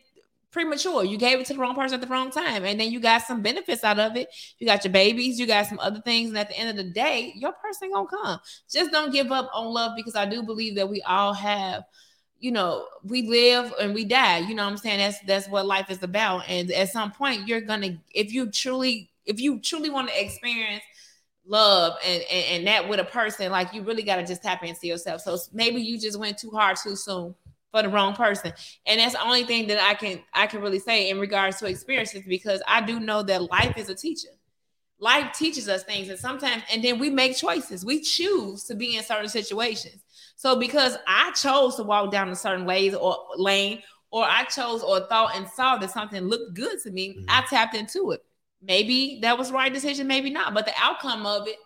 premature. You gave it to the wrong person at the wrong time, and then you got some benefits out of it. You got your babies, you got some other things, and at the end of the day, your person gonna come. Just don't give up on love because I do believe that we all have. You know, we live and we die. You know what I'm saying? That's that's what life is about. And at some point, you're gonna, if you truly, if you truly want to experience love and, and and that with a person, like you really gotta just tap into yourself. So maybe you just went too hard too soon for the wrong person. And that's the only thing that i can i can really say in regards to experiences because i do know that life is a teacher. Life teaches us things and sometimes and then we make choices. We choose to be in certain situations. So because i chose to walk down a certain ways or lane or i chose or thought and saw that something looked good to me Mhm. i tapped into it. Maybe that was the right decision maybe not but the outcome of it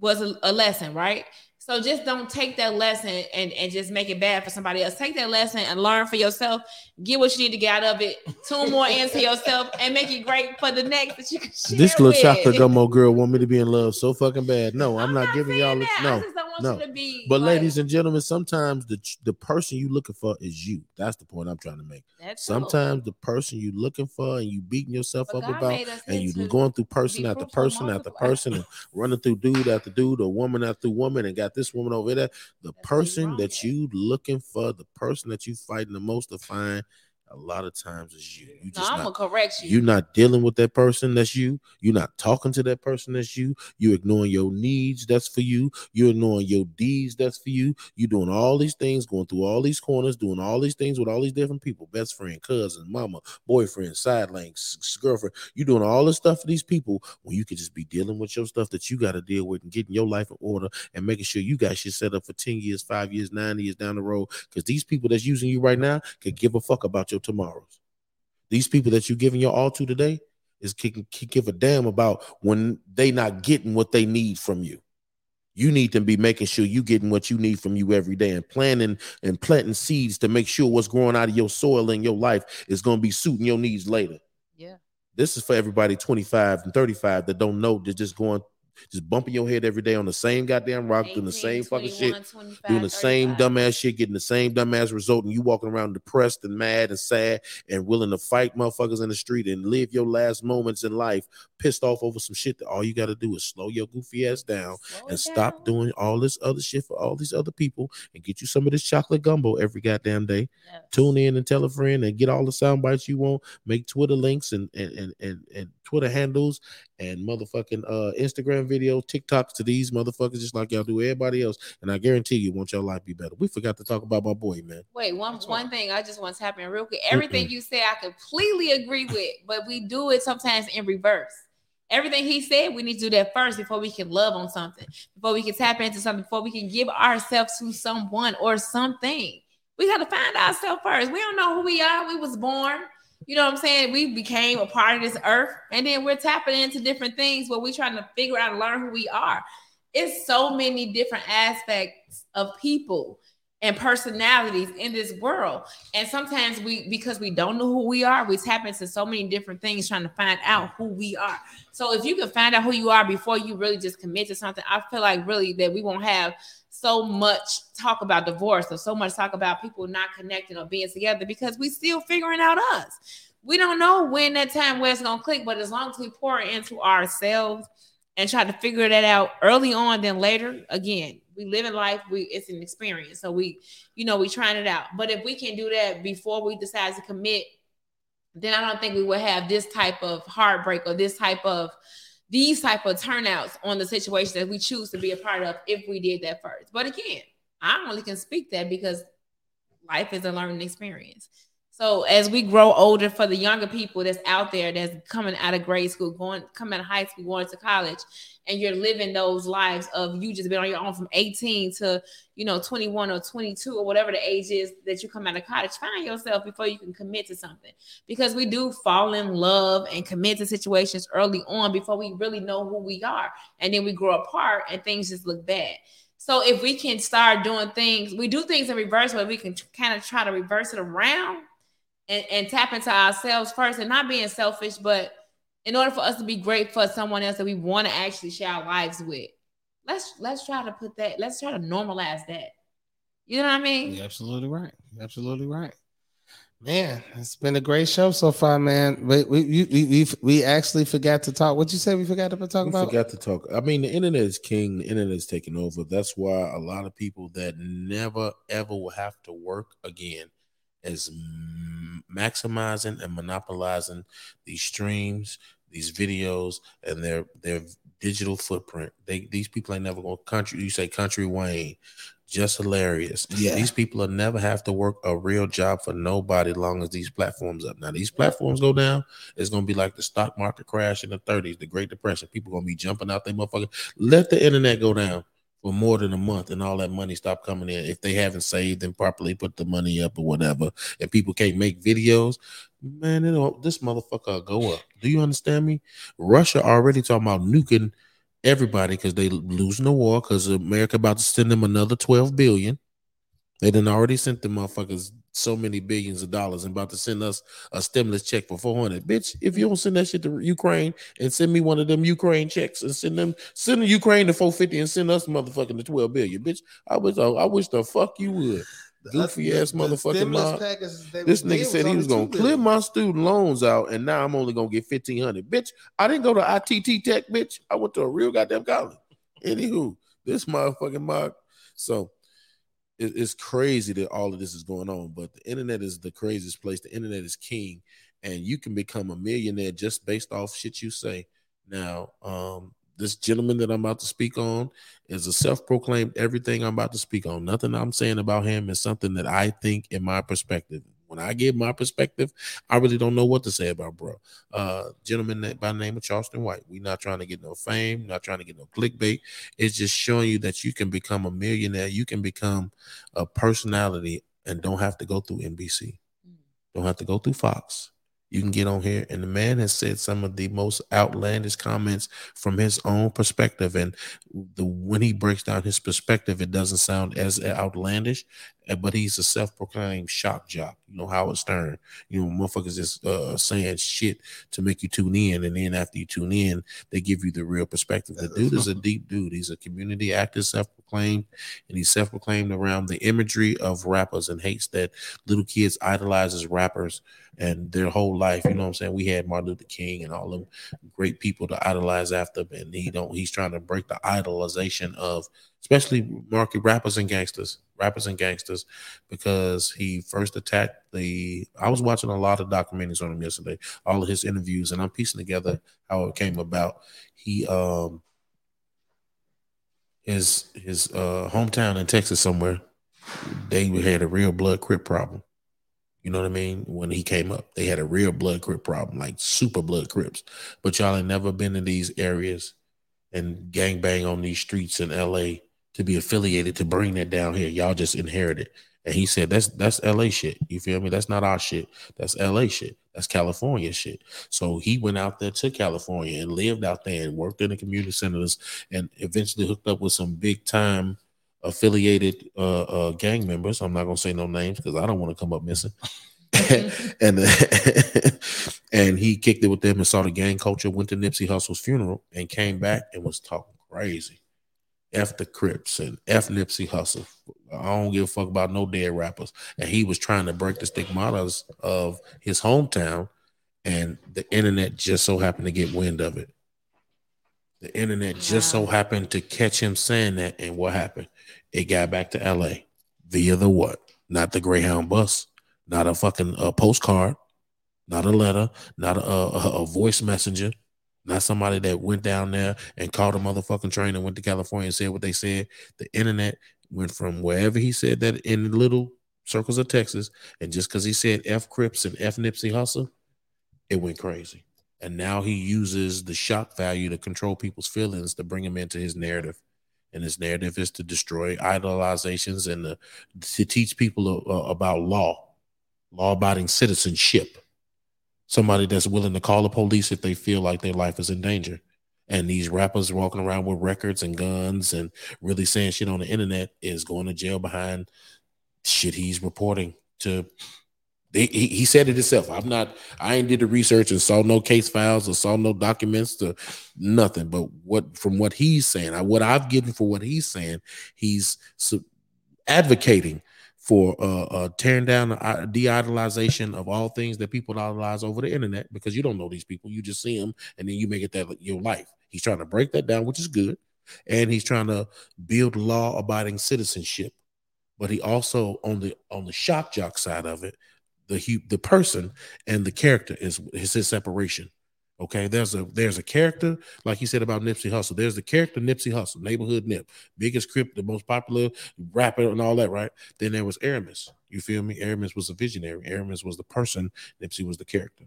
was a, a lesson right so just don't take that lesson and, and just make it bad for somebody else. Take that lesson and learn for yourself. Get what you need to get out of it. Tune more into yourself and make it great for the next that you can share This little with. chocolate gumbo girl want me to be in love so fucking bad. No, I'm, I'm not, giving y'all that. No, I just don't want no. you to be. But like, ladies and gentlemen, sometimes the the person you looking for is you. That's the point I'm trying to make. Sometimes the person you looking for and you beating yourself But up God about, and you going through person after person after person and running through dude after dude or woman after woman and got this woman over there. The That's person that at. you looking for, the person that you fighting the most to find, a lot of times it's you. You No, I'm not gonna correct you. you're not dealing with that person that's you. You're not talking to that person that's you. You're ignoring your needs that's for you. You're ignoring your deeds that's for you. You're doing all these things going through all these corners doing all these things with all these different people. Best friend cousin mama boyfriend side lane s- s- girlfriend. You're doing all this stuff for these people when you could just be dealing with your stuff that you got to deal with and getting your life in order and making sure you got shit set up for 10 years 5 years 9 years down the road. Because these people that's using you right now could give a fuck about your tomorrows these people that you're giving your all to today is can, can give a damn about when they not getting what they need from you. You need to be making sure you getting what you need from you every day and planting and planting seeds to make sure what's growing out of your soil in your life is going to be suiting your needs later. yeah. This is for everybody 25 and 35 that don't know. They're just going, just bumping your head every day on the same goddamn rock, doing the same fucking shit doing the same 35. dumbass shit, getting the same dumbass result, and you walking around depressed and mad and sad and willing to fight motherfuckers in the street and live your last moments in life pissed off over some shit that all you got to do is slow your goofy ass down Slow and stop down. doing all this other shit for all these other people and get you some of this chocolate gumbo every goddamn day. Yes. Tune in and tell a friend and get all the sound bites you want. Make Twitter links and and and and, and Twitter handles and motherfucking uh Instagram video, TikToks to these motherfuckers just like y'all do everybody else. And I guarantee you, want your life be better. We forgot to talk about my boy, man. Wait, one That's one thing I just want to tap in real quick. Everything you say, I completely agree with, but we do it sometimes in reverse. Everything he said, we need to do that first before we can love on something, before we can tap into something, before we can give ourselves to someone or something. We got to find ourselves first. We don't know who we are. We was born. You know what I'm saying? We became a part of this earth, and then we're tapping into different things where we're trying to figure out and learn who we are. It's so many different aspects of people and personalities in this world. And sometimes we, because we don't know who we are, we tap into so many different things trying to find out who we are. So if you can find out who you are before you really just commit to something, I feel like really that we won't have so much talk about divorce or so much talk about people not connecting or being together because we still figuring out us. We don't know when that time where it's gonna click, but as long as we pour into ourselves and try to figure that out early on then later, again, we live in life, we it's an experience. So we, you know, we trying it out. But if we can do that before we decide to commit, then I don't think we would have this type of heartbreak or this type of these type of turnouts on the situation that we choose to be a part of if we did that first. But again, I only can speak that because life is a learning experience. So as we grow older, for the younger people that's out there that's coming out of grade school, going coming out of high school, going to college, and you're living those lives of you just been on your own from 18 to you know 21 or 22 or whatever the age is that you come out of college. Find yourself before you can commit to something because we do fall in love and commit to situations early on before we really know who we are, and then we grow apart and things just look bad. So if we can start doing things, we do things in reverse where we can kind of try to reverse it around and, and tap into ourselves first and not being selfish, but in order for us to be great for someone else that we want to actually share our lives with, let's let's try to put that, let's try to normalize that. You know what I mean? You're absolutely right. You're absolutely right. Man, it's been a great show so far, man. We we we we, we, we actually forgot to talk. What you say? We forgot to talk We about. forgot to talk. I mean, the internet is king. The internet is taking over. That's why a lot of people that never ever will have to work again is maximizing and monopolizing these streams, these videos, and their their digital footprint. They these people ain't never going to country. You say country Wayne, just hilarious. Yeah. These people will never have to work a real job for nobody long as these platforms up. Now these platforms go down, it's gonna be like the stock market crash in the 30s, the Great Depression. People gonna be jumping out they motherfucker. Let the internet go down for more than a month and all that money stop coming in. If they haven't saved and properly put the money up or whatever, and people can't make videos, man, it don't, this motherfucker go up. Do you understand me? Russia already talking about nuking everybody because they losing the war because America about to send them another 12 billion. They done already sent the motherfuckers so many billions of dollars and about to send us a stimulus check for 400. Bitch, if you don't send that shit to Ukraine and send me one of them Ukraine checks and send them send the Ukraine the 450 and send us motherfucking the 12 billion. Bitch, I wish I wish the fuck you would. Goofy ass motherfucking mob. This nigga said he was gonna clear my student loans out, and now I'm only gonna get fifteen hundred. Bitch, I didn't go to ITT Tech, bitch. I went to a real goddamn college. Anywho, this motherfucking mob. So it, it's crazy that all of this is going on, but the internet is the craziest place. The internet is king, and you can become a millionaire just based off shit you say. Now, um, this gentleman that I'm about to speak on is a self-proclaimed everything I'm about to speak on. Nothing I'm saying about him is something that I think in my perspective. When I give my perspective, I really don't know what to say about bro. Uh gentleman by the name of Charleston White. We're not trying to get no fame, not trying to get no clickbait. It's just showing you that you can become a millionaire, you can become a personality and don't have to go through NBC. Don't have to go through Fox you can get on here and the man has said some of the most outlandish comments from his own perspective and the when he breaks down his perspective it doesn't sound as outlandish but he's a self-proclaimed shock jock you know howard stern you know motherfuckers just uh, saying shit to make you tune in and then after you tune in they give you the real perspective the dude is a deep dude he's a community actor self-proclaimed and he's self-proclaimed around the imagery of rappers and hates that little kids idolize as rappers and their whole life. You know what I'm saying? We had Martin Luther King and all them great people to idolize after, and he don't. He's trying to break the idolization of, especially market rappers and gangsters, rappers and gangsters, because he first attacked the. I was watching a lot of documentaries on him yesterday, all of his interviews, and I'm piecing together how it came about. He um his his uh hometown in Texas somewhere, they had a real blood crip problem you know what I mean? When he came up, they had a real blood crip problem, like super blood crips. But y'all ain't never been in these areas and gang bang on these streets in LA to be affiliated to bring that down here. Y'all just inherited. And he said that's that's LA shit. You feel me? That's not our shit. That's LA shit. That's California shit. So he went out there to California and lived out there and worked in the community centers and eventually hooked up with some big time affiliated uh, uh, gang members. I'm not gonna say no names because I don't want to come up missing. and and he kicked it with them and saw the gang culture. Went to Nipsey Hussle's funeral and came back and was talking crazy. F the Crips and F Nipsey Hussle. I don't give a fuck about no dead rappers. And he was trying to break the stigmatas of his hometown, and the internet just so happened to get wind of it. The internet just so happened to catch him saying that, and what happened? It got back to LA via the what? Not the Greyhound bus, not a fucking uh, postcard, not a letter, not a, a, a, voice messenger, not somebody that went down there and called a motherfucking train and went to California and said what they said. The internet went from wherever he said that in little circles of Texas, and just because he said F Crips and F Nipsey Hussle, it went crazy. And now he uses the shock value to control people's feelings to bring them into his narrative and his narrative is to destroy idolizations and to, to teach people uh, about law, law-abiding citizenship. Somebody that's willing to call the police if they feel like their life is in danger. And these rappers walking around with records and guns and really saying shit on the internet is going to jail behind shit he's reporting to he, he said it himself. I'm not. I ain't did the research and saw no case files or saw no documents to nothing. But what from what he's saying, what I've given for what he's saying, he's advocating for uh, uh, tearing down the de-idolization of all things that people idolize over the internet because you don't know these people. You just see them and then you make it that your life. He's trying to break that down, which is good, and he's trying to build law-abiding citizenship. But he also on the on the shock jock side of it the the person and the character is is his separation. Okay, there's a there's a character like you said about Nipsey Hussle. There's the character Nipsey Hussle, neighborhood Nip, biggest crip, the most popular rapper, and all that. Right. Then there was Ermias. You feel me? Ermias was a visionary. Ermias was the person. Nipsey was the character.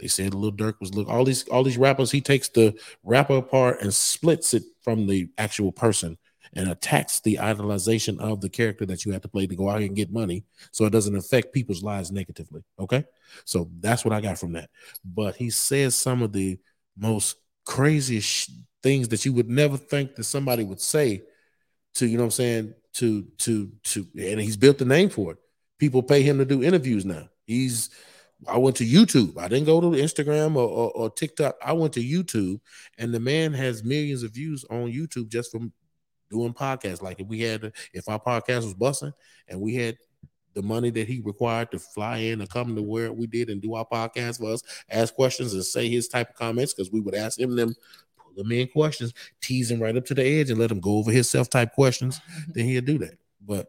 They said Lil Durk was look all these all these rappers. He takes the rapper apart and splits it from the actual person and attacks the idolization of the character that you have to play to go out and get money so it doesn't affect people's lives negatively. Okay. So that's what I got from that. But he says some of the most craziest things that you would never think that somebody would say to, you know what I'm saying, to, to, to, and he's built the name for it. People pay him to do interviews now. He's, I went to YouTube. I didn't go to Instagram or, or, or, TikTok. I went to YouTube, and the man has millions of views on YouTube just from doing podcasts. Like if we had, if our podcast was busting and we had the money that he required to fly in and come to where we did and do our podcast for us, ask questions and say his type of comments, because we would ask him them, pull them in questions, tease him right up to the edge and let him go over his self type questions, then he'll do that. But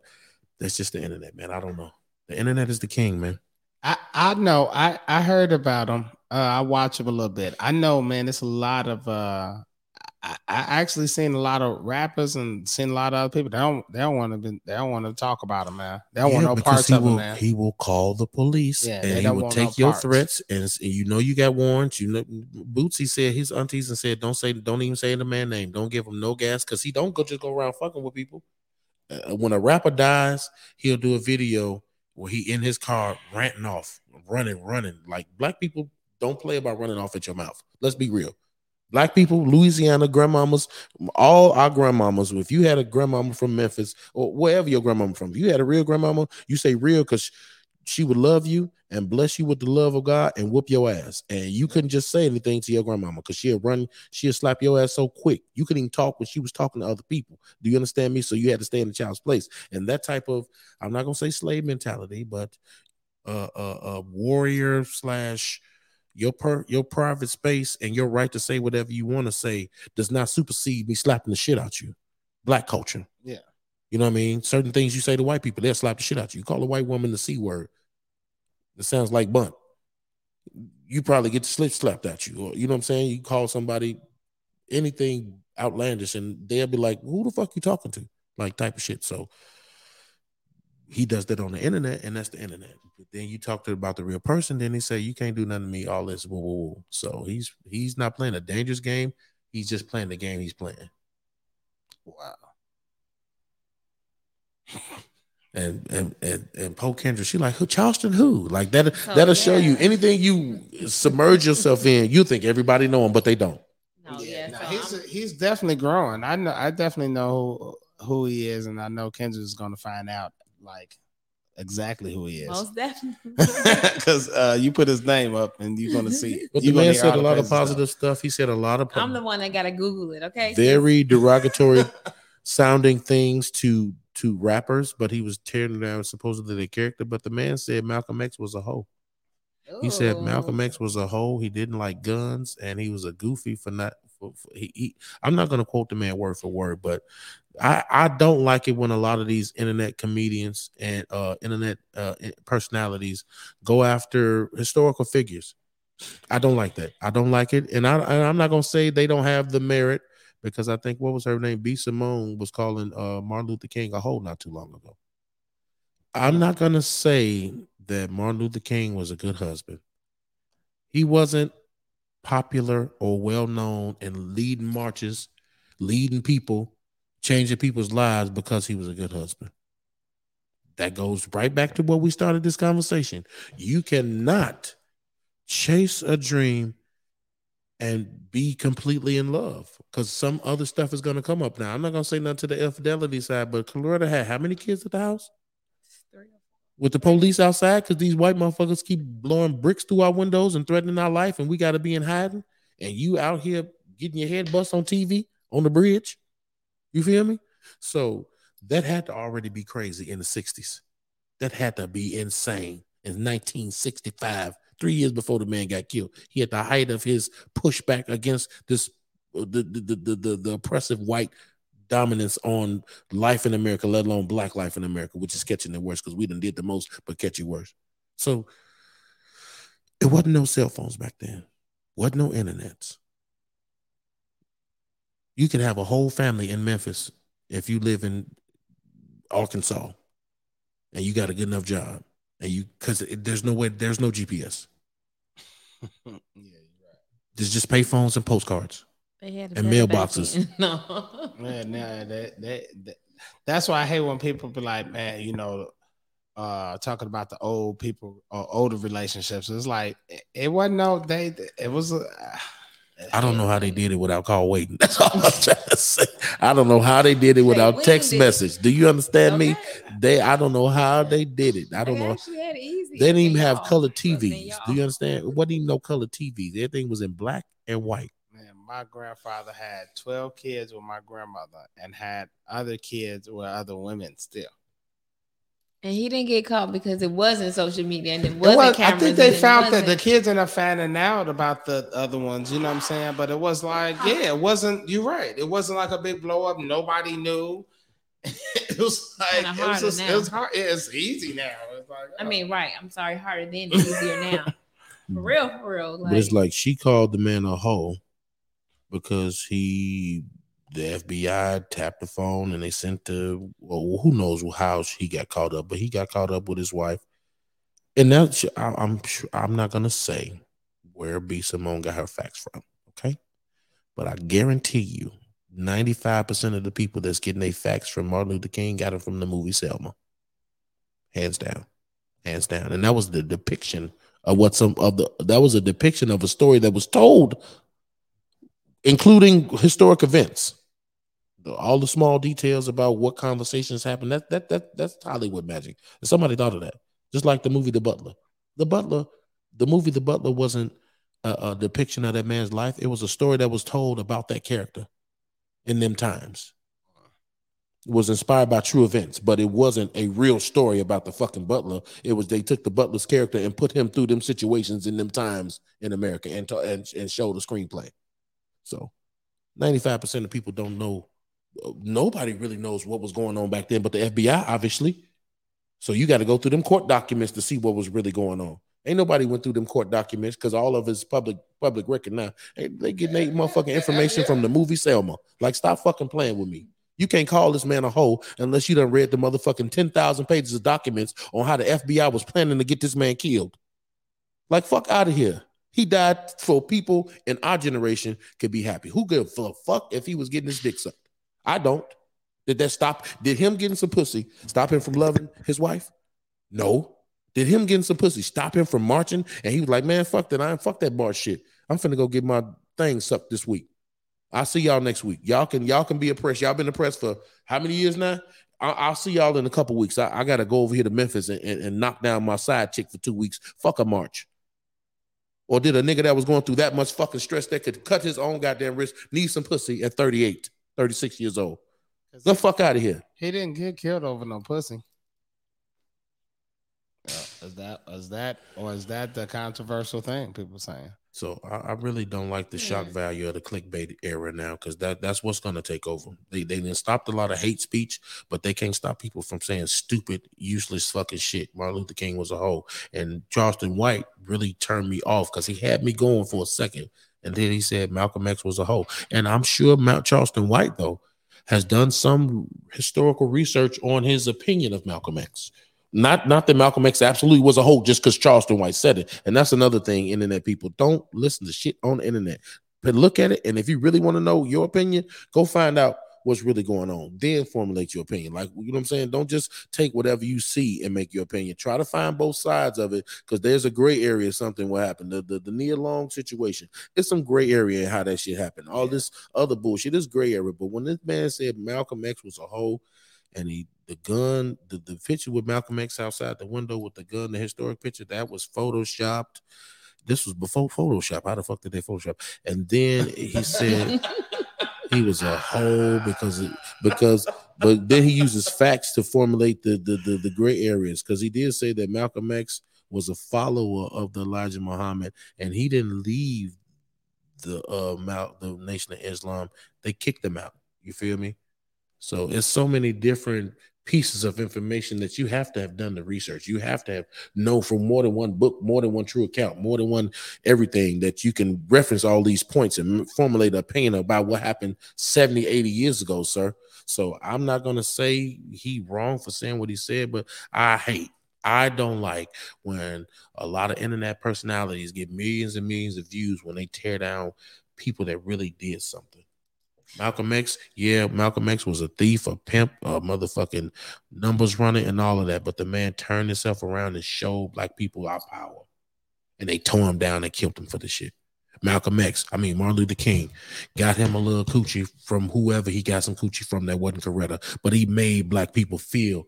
That's just the internet, man. I don't know. The internet is the king, man. I I know. I I heard about him. Uh, I watch him a little bit. I know, man. It's a lot of. uh I, I actually seen a lot of rappers and seen a lot of other people. They don't. They don't want to. Be, they don't want to talk about him, man. They don't want no parts of will, it, man. He will call the police Yeah, and he will take no your parts. threats. And, and you know you got warrants. You know Bootsy said his aunties and said don't say don't even say the man name. Don't give him no gas because he don't go just go around fucking with people. Uh, when a rapper dies, he'll do a video where he in his car ranting off, running, running. Like black people don't play about running off at your mouth. Let's be real. Black people, Louisiana grandmamas, all our grandmamas. If you had a grandmama from Memphis or wherever your grandmama from, if you had a real grandmama, you say real because she would love you and bless you with the love of God and whoop your ass. And you couldn't just say anything to your grandmama because she'll run, she'll slap your ass so quick. You couldn't even talk when she was talking to other people. Do you understand me? So you had to stay in the child's place. And that type of, I'm not gonna say slave mentality, but uh uh, uh warrior slash your per your private space and your right to say whatever you want to say does not supersede me slapping the shit out you. Black culture. Yeah. You know what I mean? Certain things you say to white people, they'll slap the shit out you. You call a white woman the C word. It sounds like bunt. You probably get the slip slapped at you. Or you know what I'm saying? You call somebody anything outlandish and they'll be like, who the fuck you talking to? Like type of shit. So he does that on the internet, and that's the internet. But then you talk to about the real person, then he say you can't do nothing to me. All this, woo, woo, woo. So he's he's not playing a dangerous game. He's just playing the game he's playing. Wow. And and and and Poe Kendra, she like who Charleston who like that. So, oh, that'll show you anything you submerge yourself in. You think everybody know him, but they don't. No, yeah. no, so he's I'm- he's definitely growing. I know. I definitely know who, who he is, and I know Kendra is going to find out like exactly who he is. most definitely. Because uh, you put his name up, and you're going to see. But the man said a lot of crazy stuff. positive stuff. He said a lot of I'm the one that gotta Google it. Okay. very derogatory sounding things to to rappers, but he was tearing down supposedly their character. But the man said Malcolm X was a hoe. He said Malcolm X was a hoe. He didn't like guns, and he was a goofy for not. For, for, he, he, I'm not going to quote the man word for word, but I I don't like it when a lot of these internet comedians and uh internet uh personalities go after historical figures. I don't like that. I don't like it, and I and I'm not going to say they don't have the merit because I think what was her name? B. Simone was calling uh Martin Luther King a hoe not too long ago. I'm not gonna say that Martin Luther King was a good husband. He wasn't popular or well known and leading marches, leading people, changing people's lives because he was a good husband. That goes right back to what we started this conversation. You cannot chase a dream and be completely in love because some other stuff is going to come up now. I'm not going to say nothing to the infidelity side, but Coretta had how many kids at the house? With the police outside because these white motherfuckers keep blowing bricks through our windows and threatening our life, and we got to be in hiding. And you out here getting your head bust on TV on the bridge. You feel me? So that had to already be crazy in the 60s. That had to be insane in 1965, three years before the man got killed. He at the height of his pushback against this uh, the the the, the, the, the oppressive white dominance on life in America, let alone black life in America, which is catching the worst because we done did the most, but catch it worse. So it wasn't no cell phones back then. Wasn't no internets. You could have a whole family in Memphis if you live in Arkansas and you got a good enough job. And you because there's no way there's no GPS. yeah, right. There's just payphones and postcards. They had And mailboxes. no. Man, nah, that, that, that that's why I hate when people be like, man, you know, uh talking about the old people or older relationships. It's like it, it wasn't no they it was I don't know how they did it without call waiting. That's all I'm trying to say. I don't know how they did it without Wait, text message. Do you understand me? They I don't know how they did it. I don't They know. had easy They didn't even have y'all. color TVs. Do you understand? It wasn't even no color TVs. Everything was in black and white. Man, my grandfather had 12 kids with my grandmother and had other kids with other women still. And he didn't get caught because it wasn't social media and it It wasn't was- I think they found that the kids ended up finding out about the other ones, you know what I'm saying? But it was like, yeah, it wasn't, you're right. It wasn't like a big blow up. Nobody knew. It was like it was, just, it was hard. It's easy now. It's like I oh. mean, right. I'm sorry, harder then, easier now. For real, for real. But it's Like, like she called the man a hoe because he, the FBI tapped the phone and they sent the, well, who knows how he got caught up, but he got caught up with his wife. And that's, I, I'm sure, I'm not gonna say where B Simone got her facts from, okay? But I guarantee you, 95% of the people that's getting their facts from Martin Luther King got it from the movie Selma. Hands down. Hands down. And that was the depiction of what some of the that was a depiction of a story that was told, including historic events. All the small details about what conversations happened. That that that that's Hollywood magic. Somebody thought of that. Just like the movie The Butler. The Butler, the movie The Butler wasn't a, a depiction of that man's life. It was a story that was told about that character in them times. It was inspired by true events, but it wasn't a real story about the fucking butler. It was they took the butler's character and put him through them situations in them times in America and to, and, and showed a screenplay. So, ninety five percent of people don't know. Uh, nobody really knows what was going on back then, but the FBI obviously. So you got to go through them court documents to see what was really going on. Ain't nobody went through them court documents because all of it's public public record now. Hey, They getting their motherfucking information from the movie Selma. Like, stop fucking playing with me. You can't call this man a hoe unless you done read the motherfucking 10,000 pages of documents on how the FBI was planning to get this man killed. Like, fuck out of here. He died so people in our generation could be happy. Who gives a fuck if he was getting his dick sucked? I don't. Did that stop? Did him getting some pussy stop him from loving his wife? No. Did him getting some pussy stop him from marching? And he was like, man, fuck that. I ain't fuck that bar shit. I'm finna go get my thing sucked this week. I'll see y'all next week. Y'all can y'all can be oppressed. Y'all been oppressed for how many years now? I'll, I'll see y'all in a couple weeks. I, I gotta go over here to Memphis and, and, and knock down my side chick for two weeks. Fuck a march. Or did a nigga that was going through that much fucking stress that could cut his own goddamn wrist need some pussy at 38, 36 years old? The fuck out of here. He didn't get killed over no pussy. Uh, is that is that or is that the controversial thing people saying? So I, I really don't like the shock value of the clickbait era now because that that's what's gonna take over. They they done stopped a lot of hate speech, but they can't stop people from saying stupid, useless fucking shit. Martin Luther King was a hoe, and Charleston White really turned me off because he had me going for a second, and then he said Malcolm X was a hoe, and I'm sure Mount Charleston White though has done some historical research on his opinion of Malcolm X. Not not that Malcolm X absolutely was a hoe just because Charleston White said it. And that's another thing, internet people. Don't listen to shit on the internet. But look at it. And if you really want to know your opinion, go find out what's really going on. Then formulate your opinion. Like you know what I'm saying? Don't just take whatever you see and make your opinion. Try to find both sides of it because there's a gray area, something will happen. The the, the near long situation. It's some gray area in how that shit happened. All this other bullshit is gray area. But when this man said Malcolm X was a hoe and he the gun, the, the picture with Malcolm X outside the window with the gun, the historic picture, that was photoshopped. This was before Photoshop. How the fuck did they Photoshop? And then he said he was a hoe because it, because but then he uses facts to formulate the the the, the gray areas because he did say that Malcolm X was a follower of the Elijah Muhammad and he didn't leave the uh Mal- the Nation of Islam. They kicked him out. You feel me? So mm-hmm. it's so many different pieces of information that you have to have done the research. You have to have know from more than one book, more than one true account, more than one everything that you can reference all these points and formulate an opinion about what happened 70, 80 years ago, sir. So I'm not going to say he wrong for saying what he said, but I hate I don't like when a lot of internet personalities get millions and millions of views when they tear down people that really did something. Malcolm X, yeah, Malcolm X was a thief, a pimp, a motherfucking numbers runner, and all of that. But the man turned himself around and showed black people our power. And they tore him down and killed him for the shit. Malcolm X, I mean Martin Luther King, got him a little coochie from whoever he got some coochie from that wasn't Coretta, but he made black people feel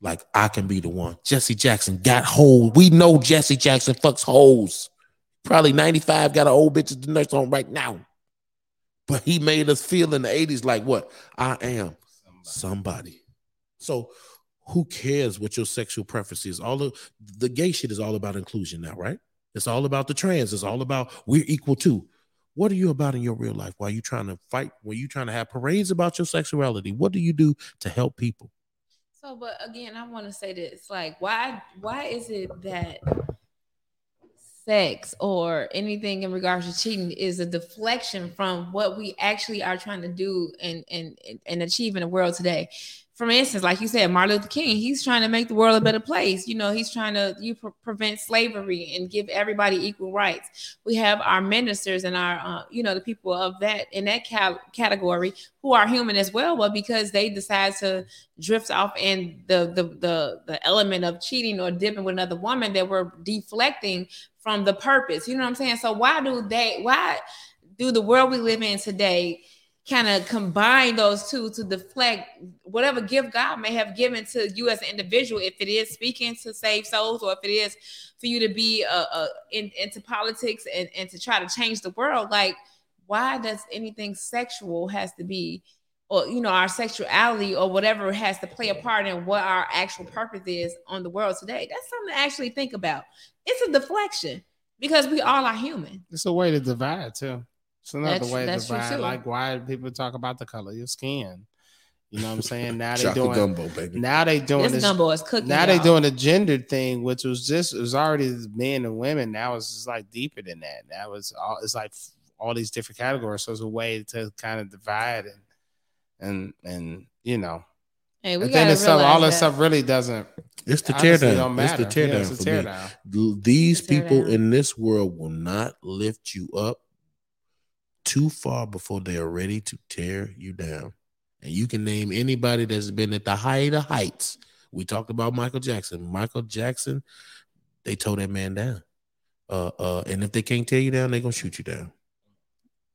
like I can be the one. Jesse Jackson got hoes. We know Jesse Jackson fucks holes. Probably 95 got an old bitch at the nurse on right now. But he made us feel in the 80s like what? I am somebody. So who cares what your sexual preference is? All of the gay shit is all about inclusion now, right? It's all about the trans. It's all about we're equal too. What are you about in your real life? While you trying to fight, when you trying to have parades about your sexuality, what do you do to help people? So, but again, I want to say this: like, why, why is it that sex or anything in regards to cheating is a deflection from what we actually are trying to do and and and achieve in the world today? For instance, like you said, Martin Luther King, he's trying to make the world a better place. You know, he's trying to you pre- prevent slavery and give everybody equal rights. We have our ministers and our, uh, you know, the people of that in that category who are human as well, but because they decide to drift off in the the the the element of cheating or dipping with another woman, that we're deflecting from the purpose. You know what I'm saying? So why do they? Why do the world we live in today? kind of combine those two to deflect whatever gift God may have given to you as an individual, if it is speaking to save souls or if it is for you to be uh, uh, in, into politics and, and to try to change the world. Like, why does anything sexual has to be, or you know, our sexuality or whatever has to play a part in what our actual purpose is on the world today? That's something to actually think about. It's a deflection because we all are human. It's a way to divide too. It's another That's- way to divide. Like why people talk about the color of your skin? You know what I'm saying? Now they Chocolate doing gumbo, baby. now they doing This this gumbo is cooking. now they y'all. doing the gender thing, which was just it was already men and women. Now it's just like deeper than that. Now it's all it's like all these different categories. So it's a way to kind of divide and and and you know. Hey, we then gotta it's stuff, all realize this stuff really doesn't. It's the honestly teardown. It's the matter. Yeah, teardown it's a for me. teardown. These Tear people down. in this world will not lift you up too far before they are ready to tear you down. And you can name anybody that's been at the height of heights. We talked about Michael Jackson. Michael Jackson, they tore that man down. Uh, uh, and if they can't tear you down, they're gonna shoot you down.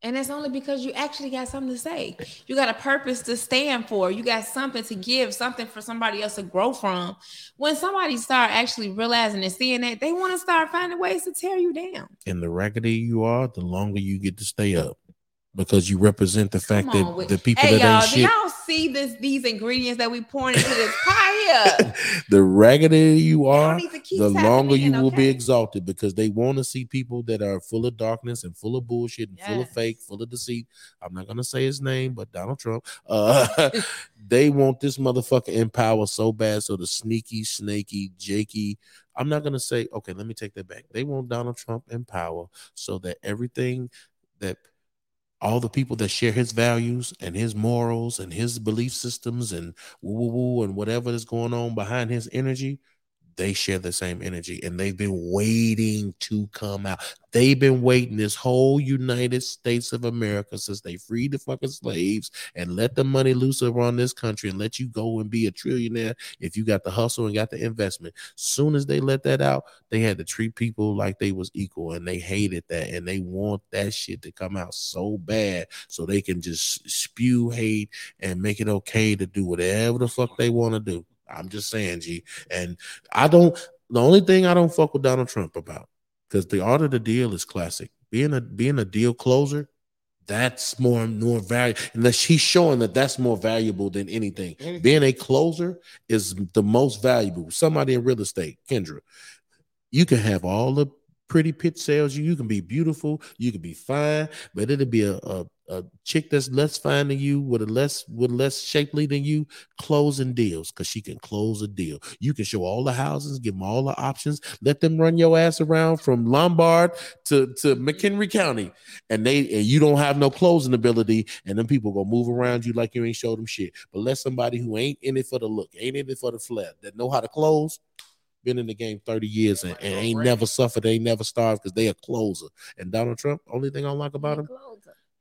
And it's only because you actually got something to say. You got a purpose to stand for. You got something to give, something for somebody else to grow from. When somebody start actually realizing and seeing that, they want to start finding ways to tear you down. And the raggedy you are, the longer you get to stay up. Because you represent the fact that with- the people Hey that y'all, ain't do shit. y'all see this? These ingredients that we pouring into this pie here. the raggedy you are, need to keep the longer you in, will be exalted because they want to see people that are full of darkness and full of bullshit and full of fake, full of deceit. I'm not gonna say his name, but Donald Trump. Uh, they want this motherfucker in power so bad. So the sneaky, snaky, jakey. I'm not gonna say. Okay, let me take that back. They want Donald Trump in power so that everything that all the people that share his values and his morals and his belief systems and woo woo woo and whatever is going on behind his energy, they share the same energy and they've been waiting to come out. They've been waiting this whole United States of America since they freed the fucking slaves and let the money loose around this country and let you go and be a trillionaire if you got the hustle and got the investment. Soon as they let that out, they had to treat people like they was equal and they hated that and they want that shit to come out so bad so they can just spew hate and make it okay to do whatever the fuck they want to do. I'm just saying, G. And I don't the only thing I don't fuck with Donald Trump about because the art of the deal is classic. Being a being a deal closer, that's more more valuable. Unless he's showing that that's more valuable than anything. Being a closer is the most valuable. Somebody in real estate, Kendra, you can have all the pretty pitch sales. You, you can be beautiful, you can be fine, but it'll be a, a, a chick that's less fine than you with a less with less shapely than you closing deals because she can close a deal. You can show all the houses, give them all the options, let them run your ass around from Lombard to, to McHenry County, and they and you don't have no closing ability, and then people gonna move around you like you ain't showed them shit. But let somebody who ain't in it for the look, ain't in it for the flair, that know how to close, been in the game 30 years and, and ain't never suffered, ain't never starved because they a closer. And Donald Trump, only thing I don't like about him,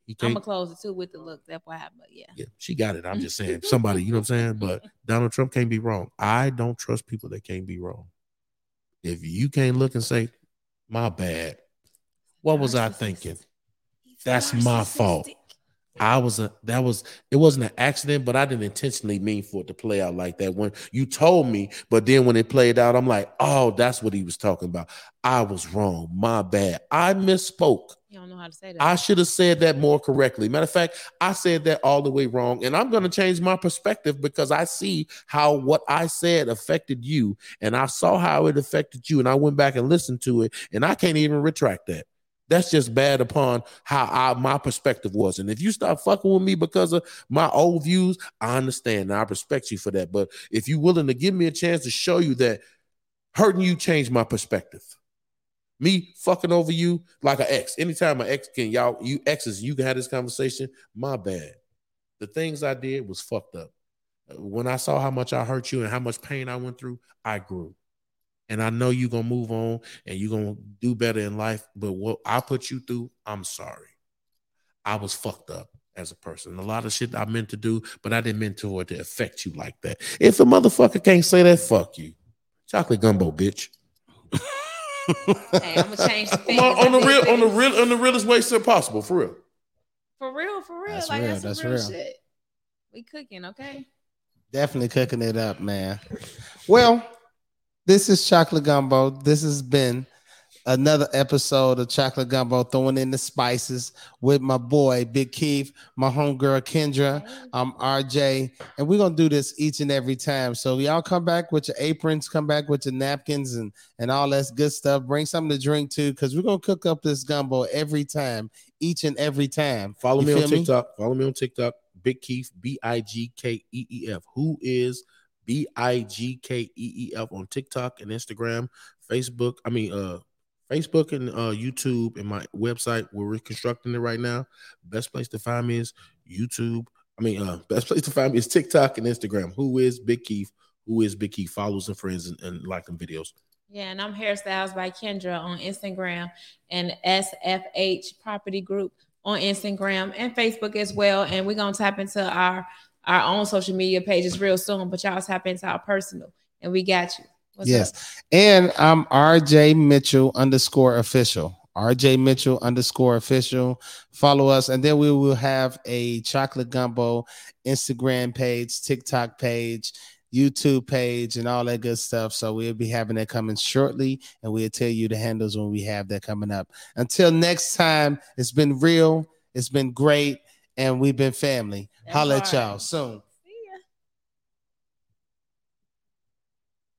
I'm gonna close it too with the look. That's why, but yeah. Yeah, she got it. I'm just saying, somebody, you know what I'm saying? But Donald Trump can't be wrong. I don't trust people that can't be wrong. If you can't look and say, my bad, what was I thinking? That's my fault. I was a that was it wasn't an accident, but I didn't intentionally mean for it to play out like that. When you told me, but then when it played out, I'm like, oh, that's what he was talking about. I was wrong. My bad. I misspoke. You don't know how to say that. I should have said that more correctly. Matter of fact, I said that all the way wrong, and I'm going to change my perspective because I see how what I said affected you, and I saw how it affected you, and I went back and listened to it, and I can't even retract that. That's just bad upon how I, my perspective was. And if you start fucking with me because of my old views, I understand and I respect you for that. But if you're willing to give me a chance to show you that hurting you changed my perspective. Me fucking over you like an ex. Anytime an ex can y'all, you exes, you can have this conversation. My bad. The things I did was fucked up. When I saw how much I hurt you and how much pain I went through, I grew. And I know you're gonna move on and you're gonna do better in life. But what I put you through, I'm sorry. I was fucked up as a person. A lot of shit I meant to do, but I didn't mean to it to affect you like that. If a motherfucker can't say that, fuck you. Chocolate gumbo, bitch. Hey, I'm gonna change the thing. on, on the real, on the real, on the realest way possible, for real. For real, for real. That's like real, that's, that's real, real. shit. We cooking, okay? Definitely cooking it up, man. Well, this is Chocolate Gumbo. This has been another episode of Chocolate Gumbo, throwing in the spices with my boy Big Keith, my homegirl Kendra. I'm RJ, and we're gonna do this each and every time. So y'all come back with your aprons, come back with your napkins and and all that good stuff. Bring something to drink too, because we're gonna cook up this gumbo every time, each and every time. Follow You me on feel me? TikTok. Follow me on TikTok. Big Keith, B I G K E E F. Who is B I G K E E F on TikTok and Instagram, Facebook? I mean, uh, Facebook and uh, YouTube and my website. We're reconstructing it right now. Best place to find me is YouTube. I mean, uh, best place to find me is TikTok and Instagram. Who is Big Keith? Who is Big Keith? Follows and friends and, and like them videos. Yeah, and I'm Hairstyles by Kendra on Instagram and SFH Property Group on Instagram and Facebook as well. And we're gonna tap into our our own social media pages real soon, but y'all tap into our personal and we got you. What's yes. up? And I'm RJ Mitchell underscore official. RJ Mitchell underscore official. Follow us, and then we will have a chocolate gumbo Instagram page, TikTok page, YouTube page, and all that good stuff. So we'll be having that coming shortly, and we'll tell you the handles when we have that coming up. Until next time, it's been real, it's been great, and we've been family. That's Holla at y'all soon.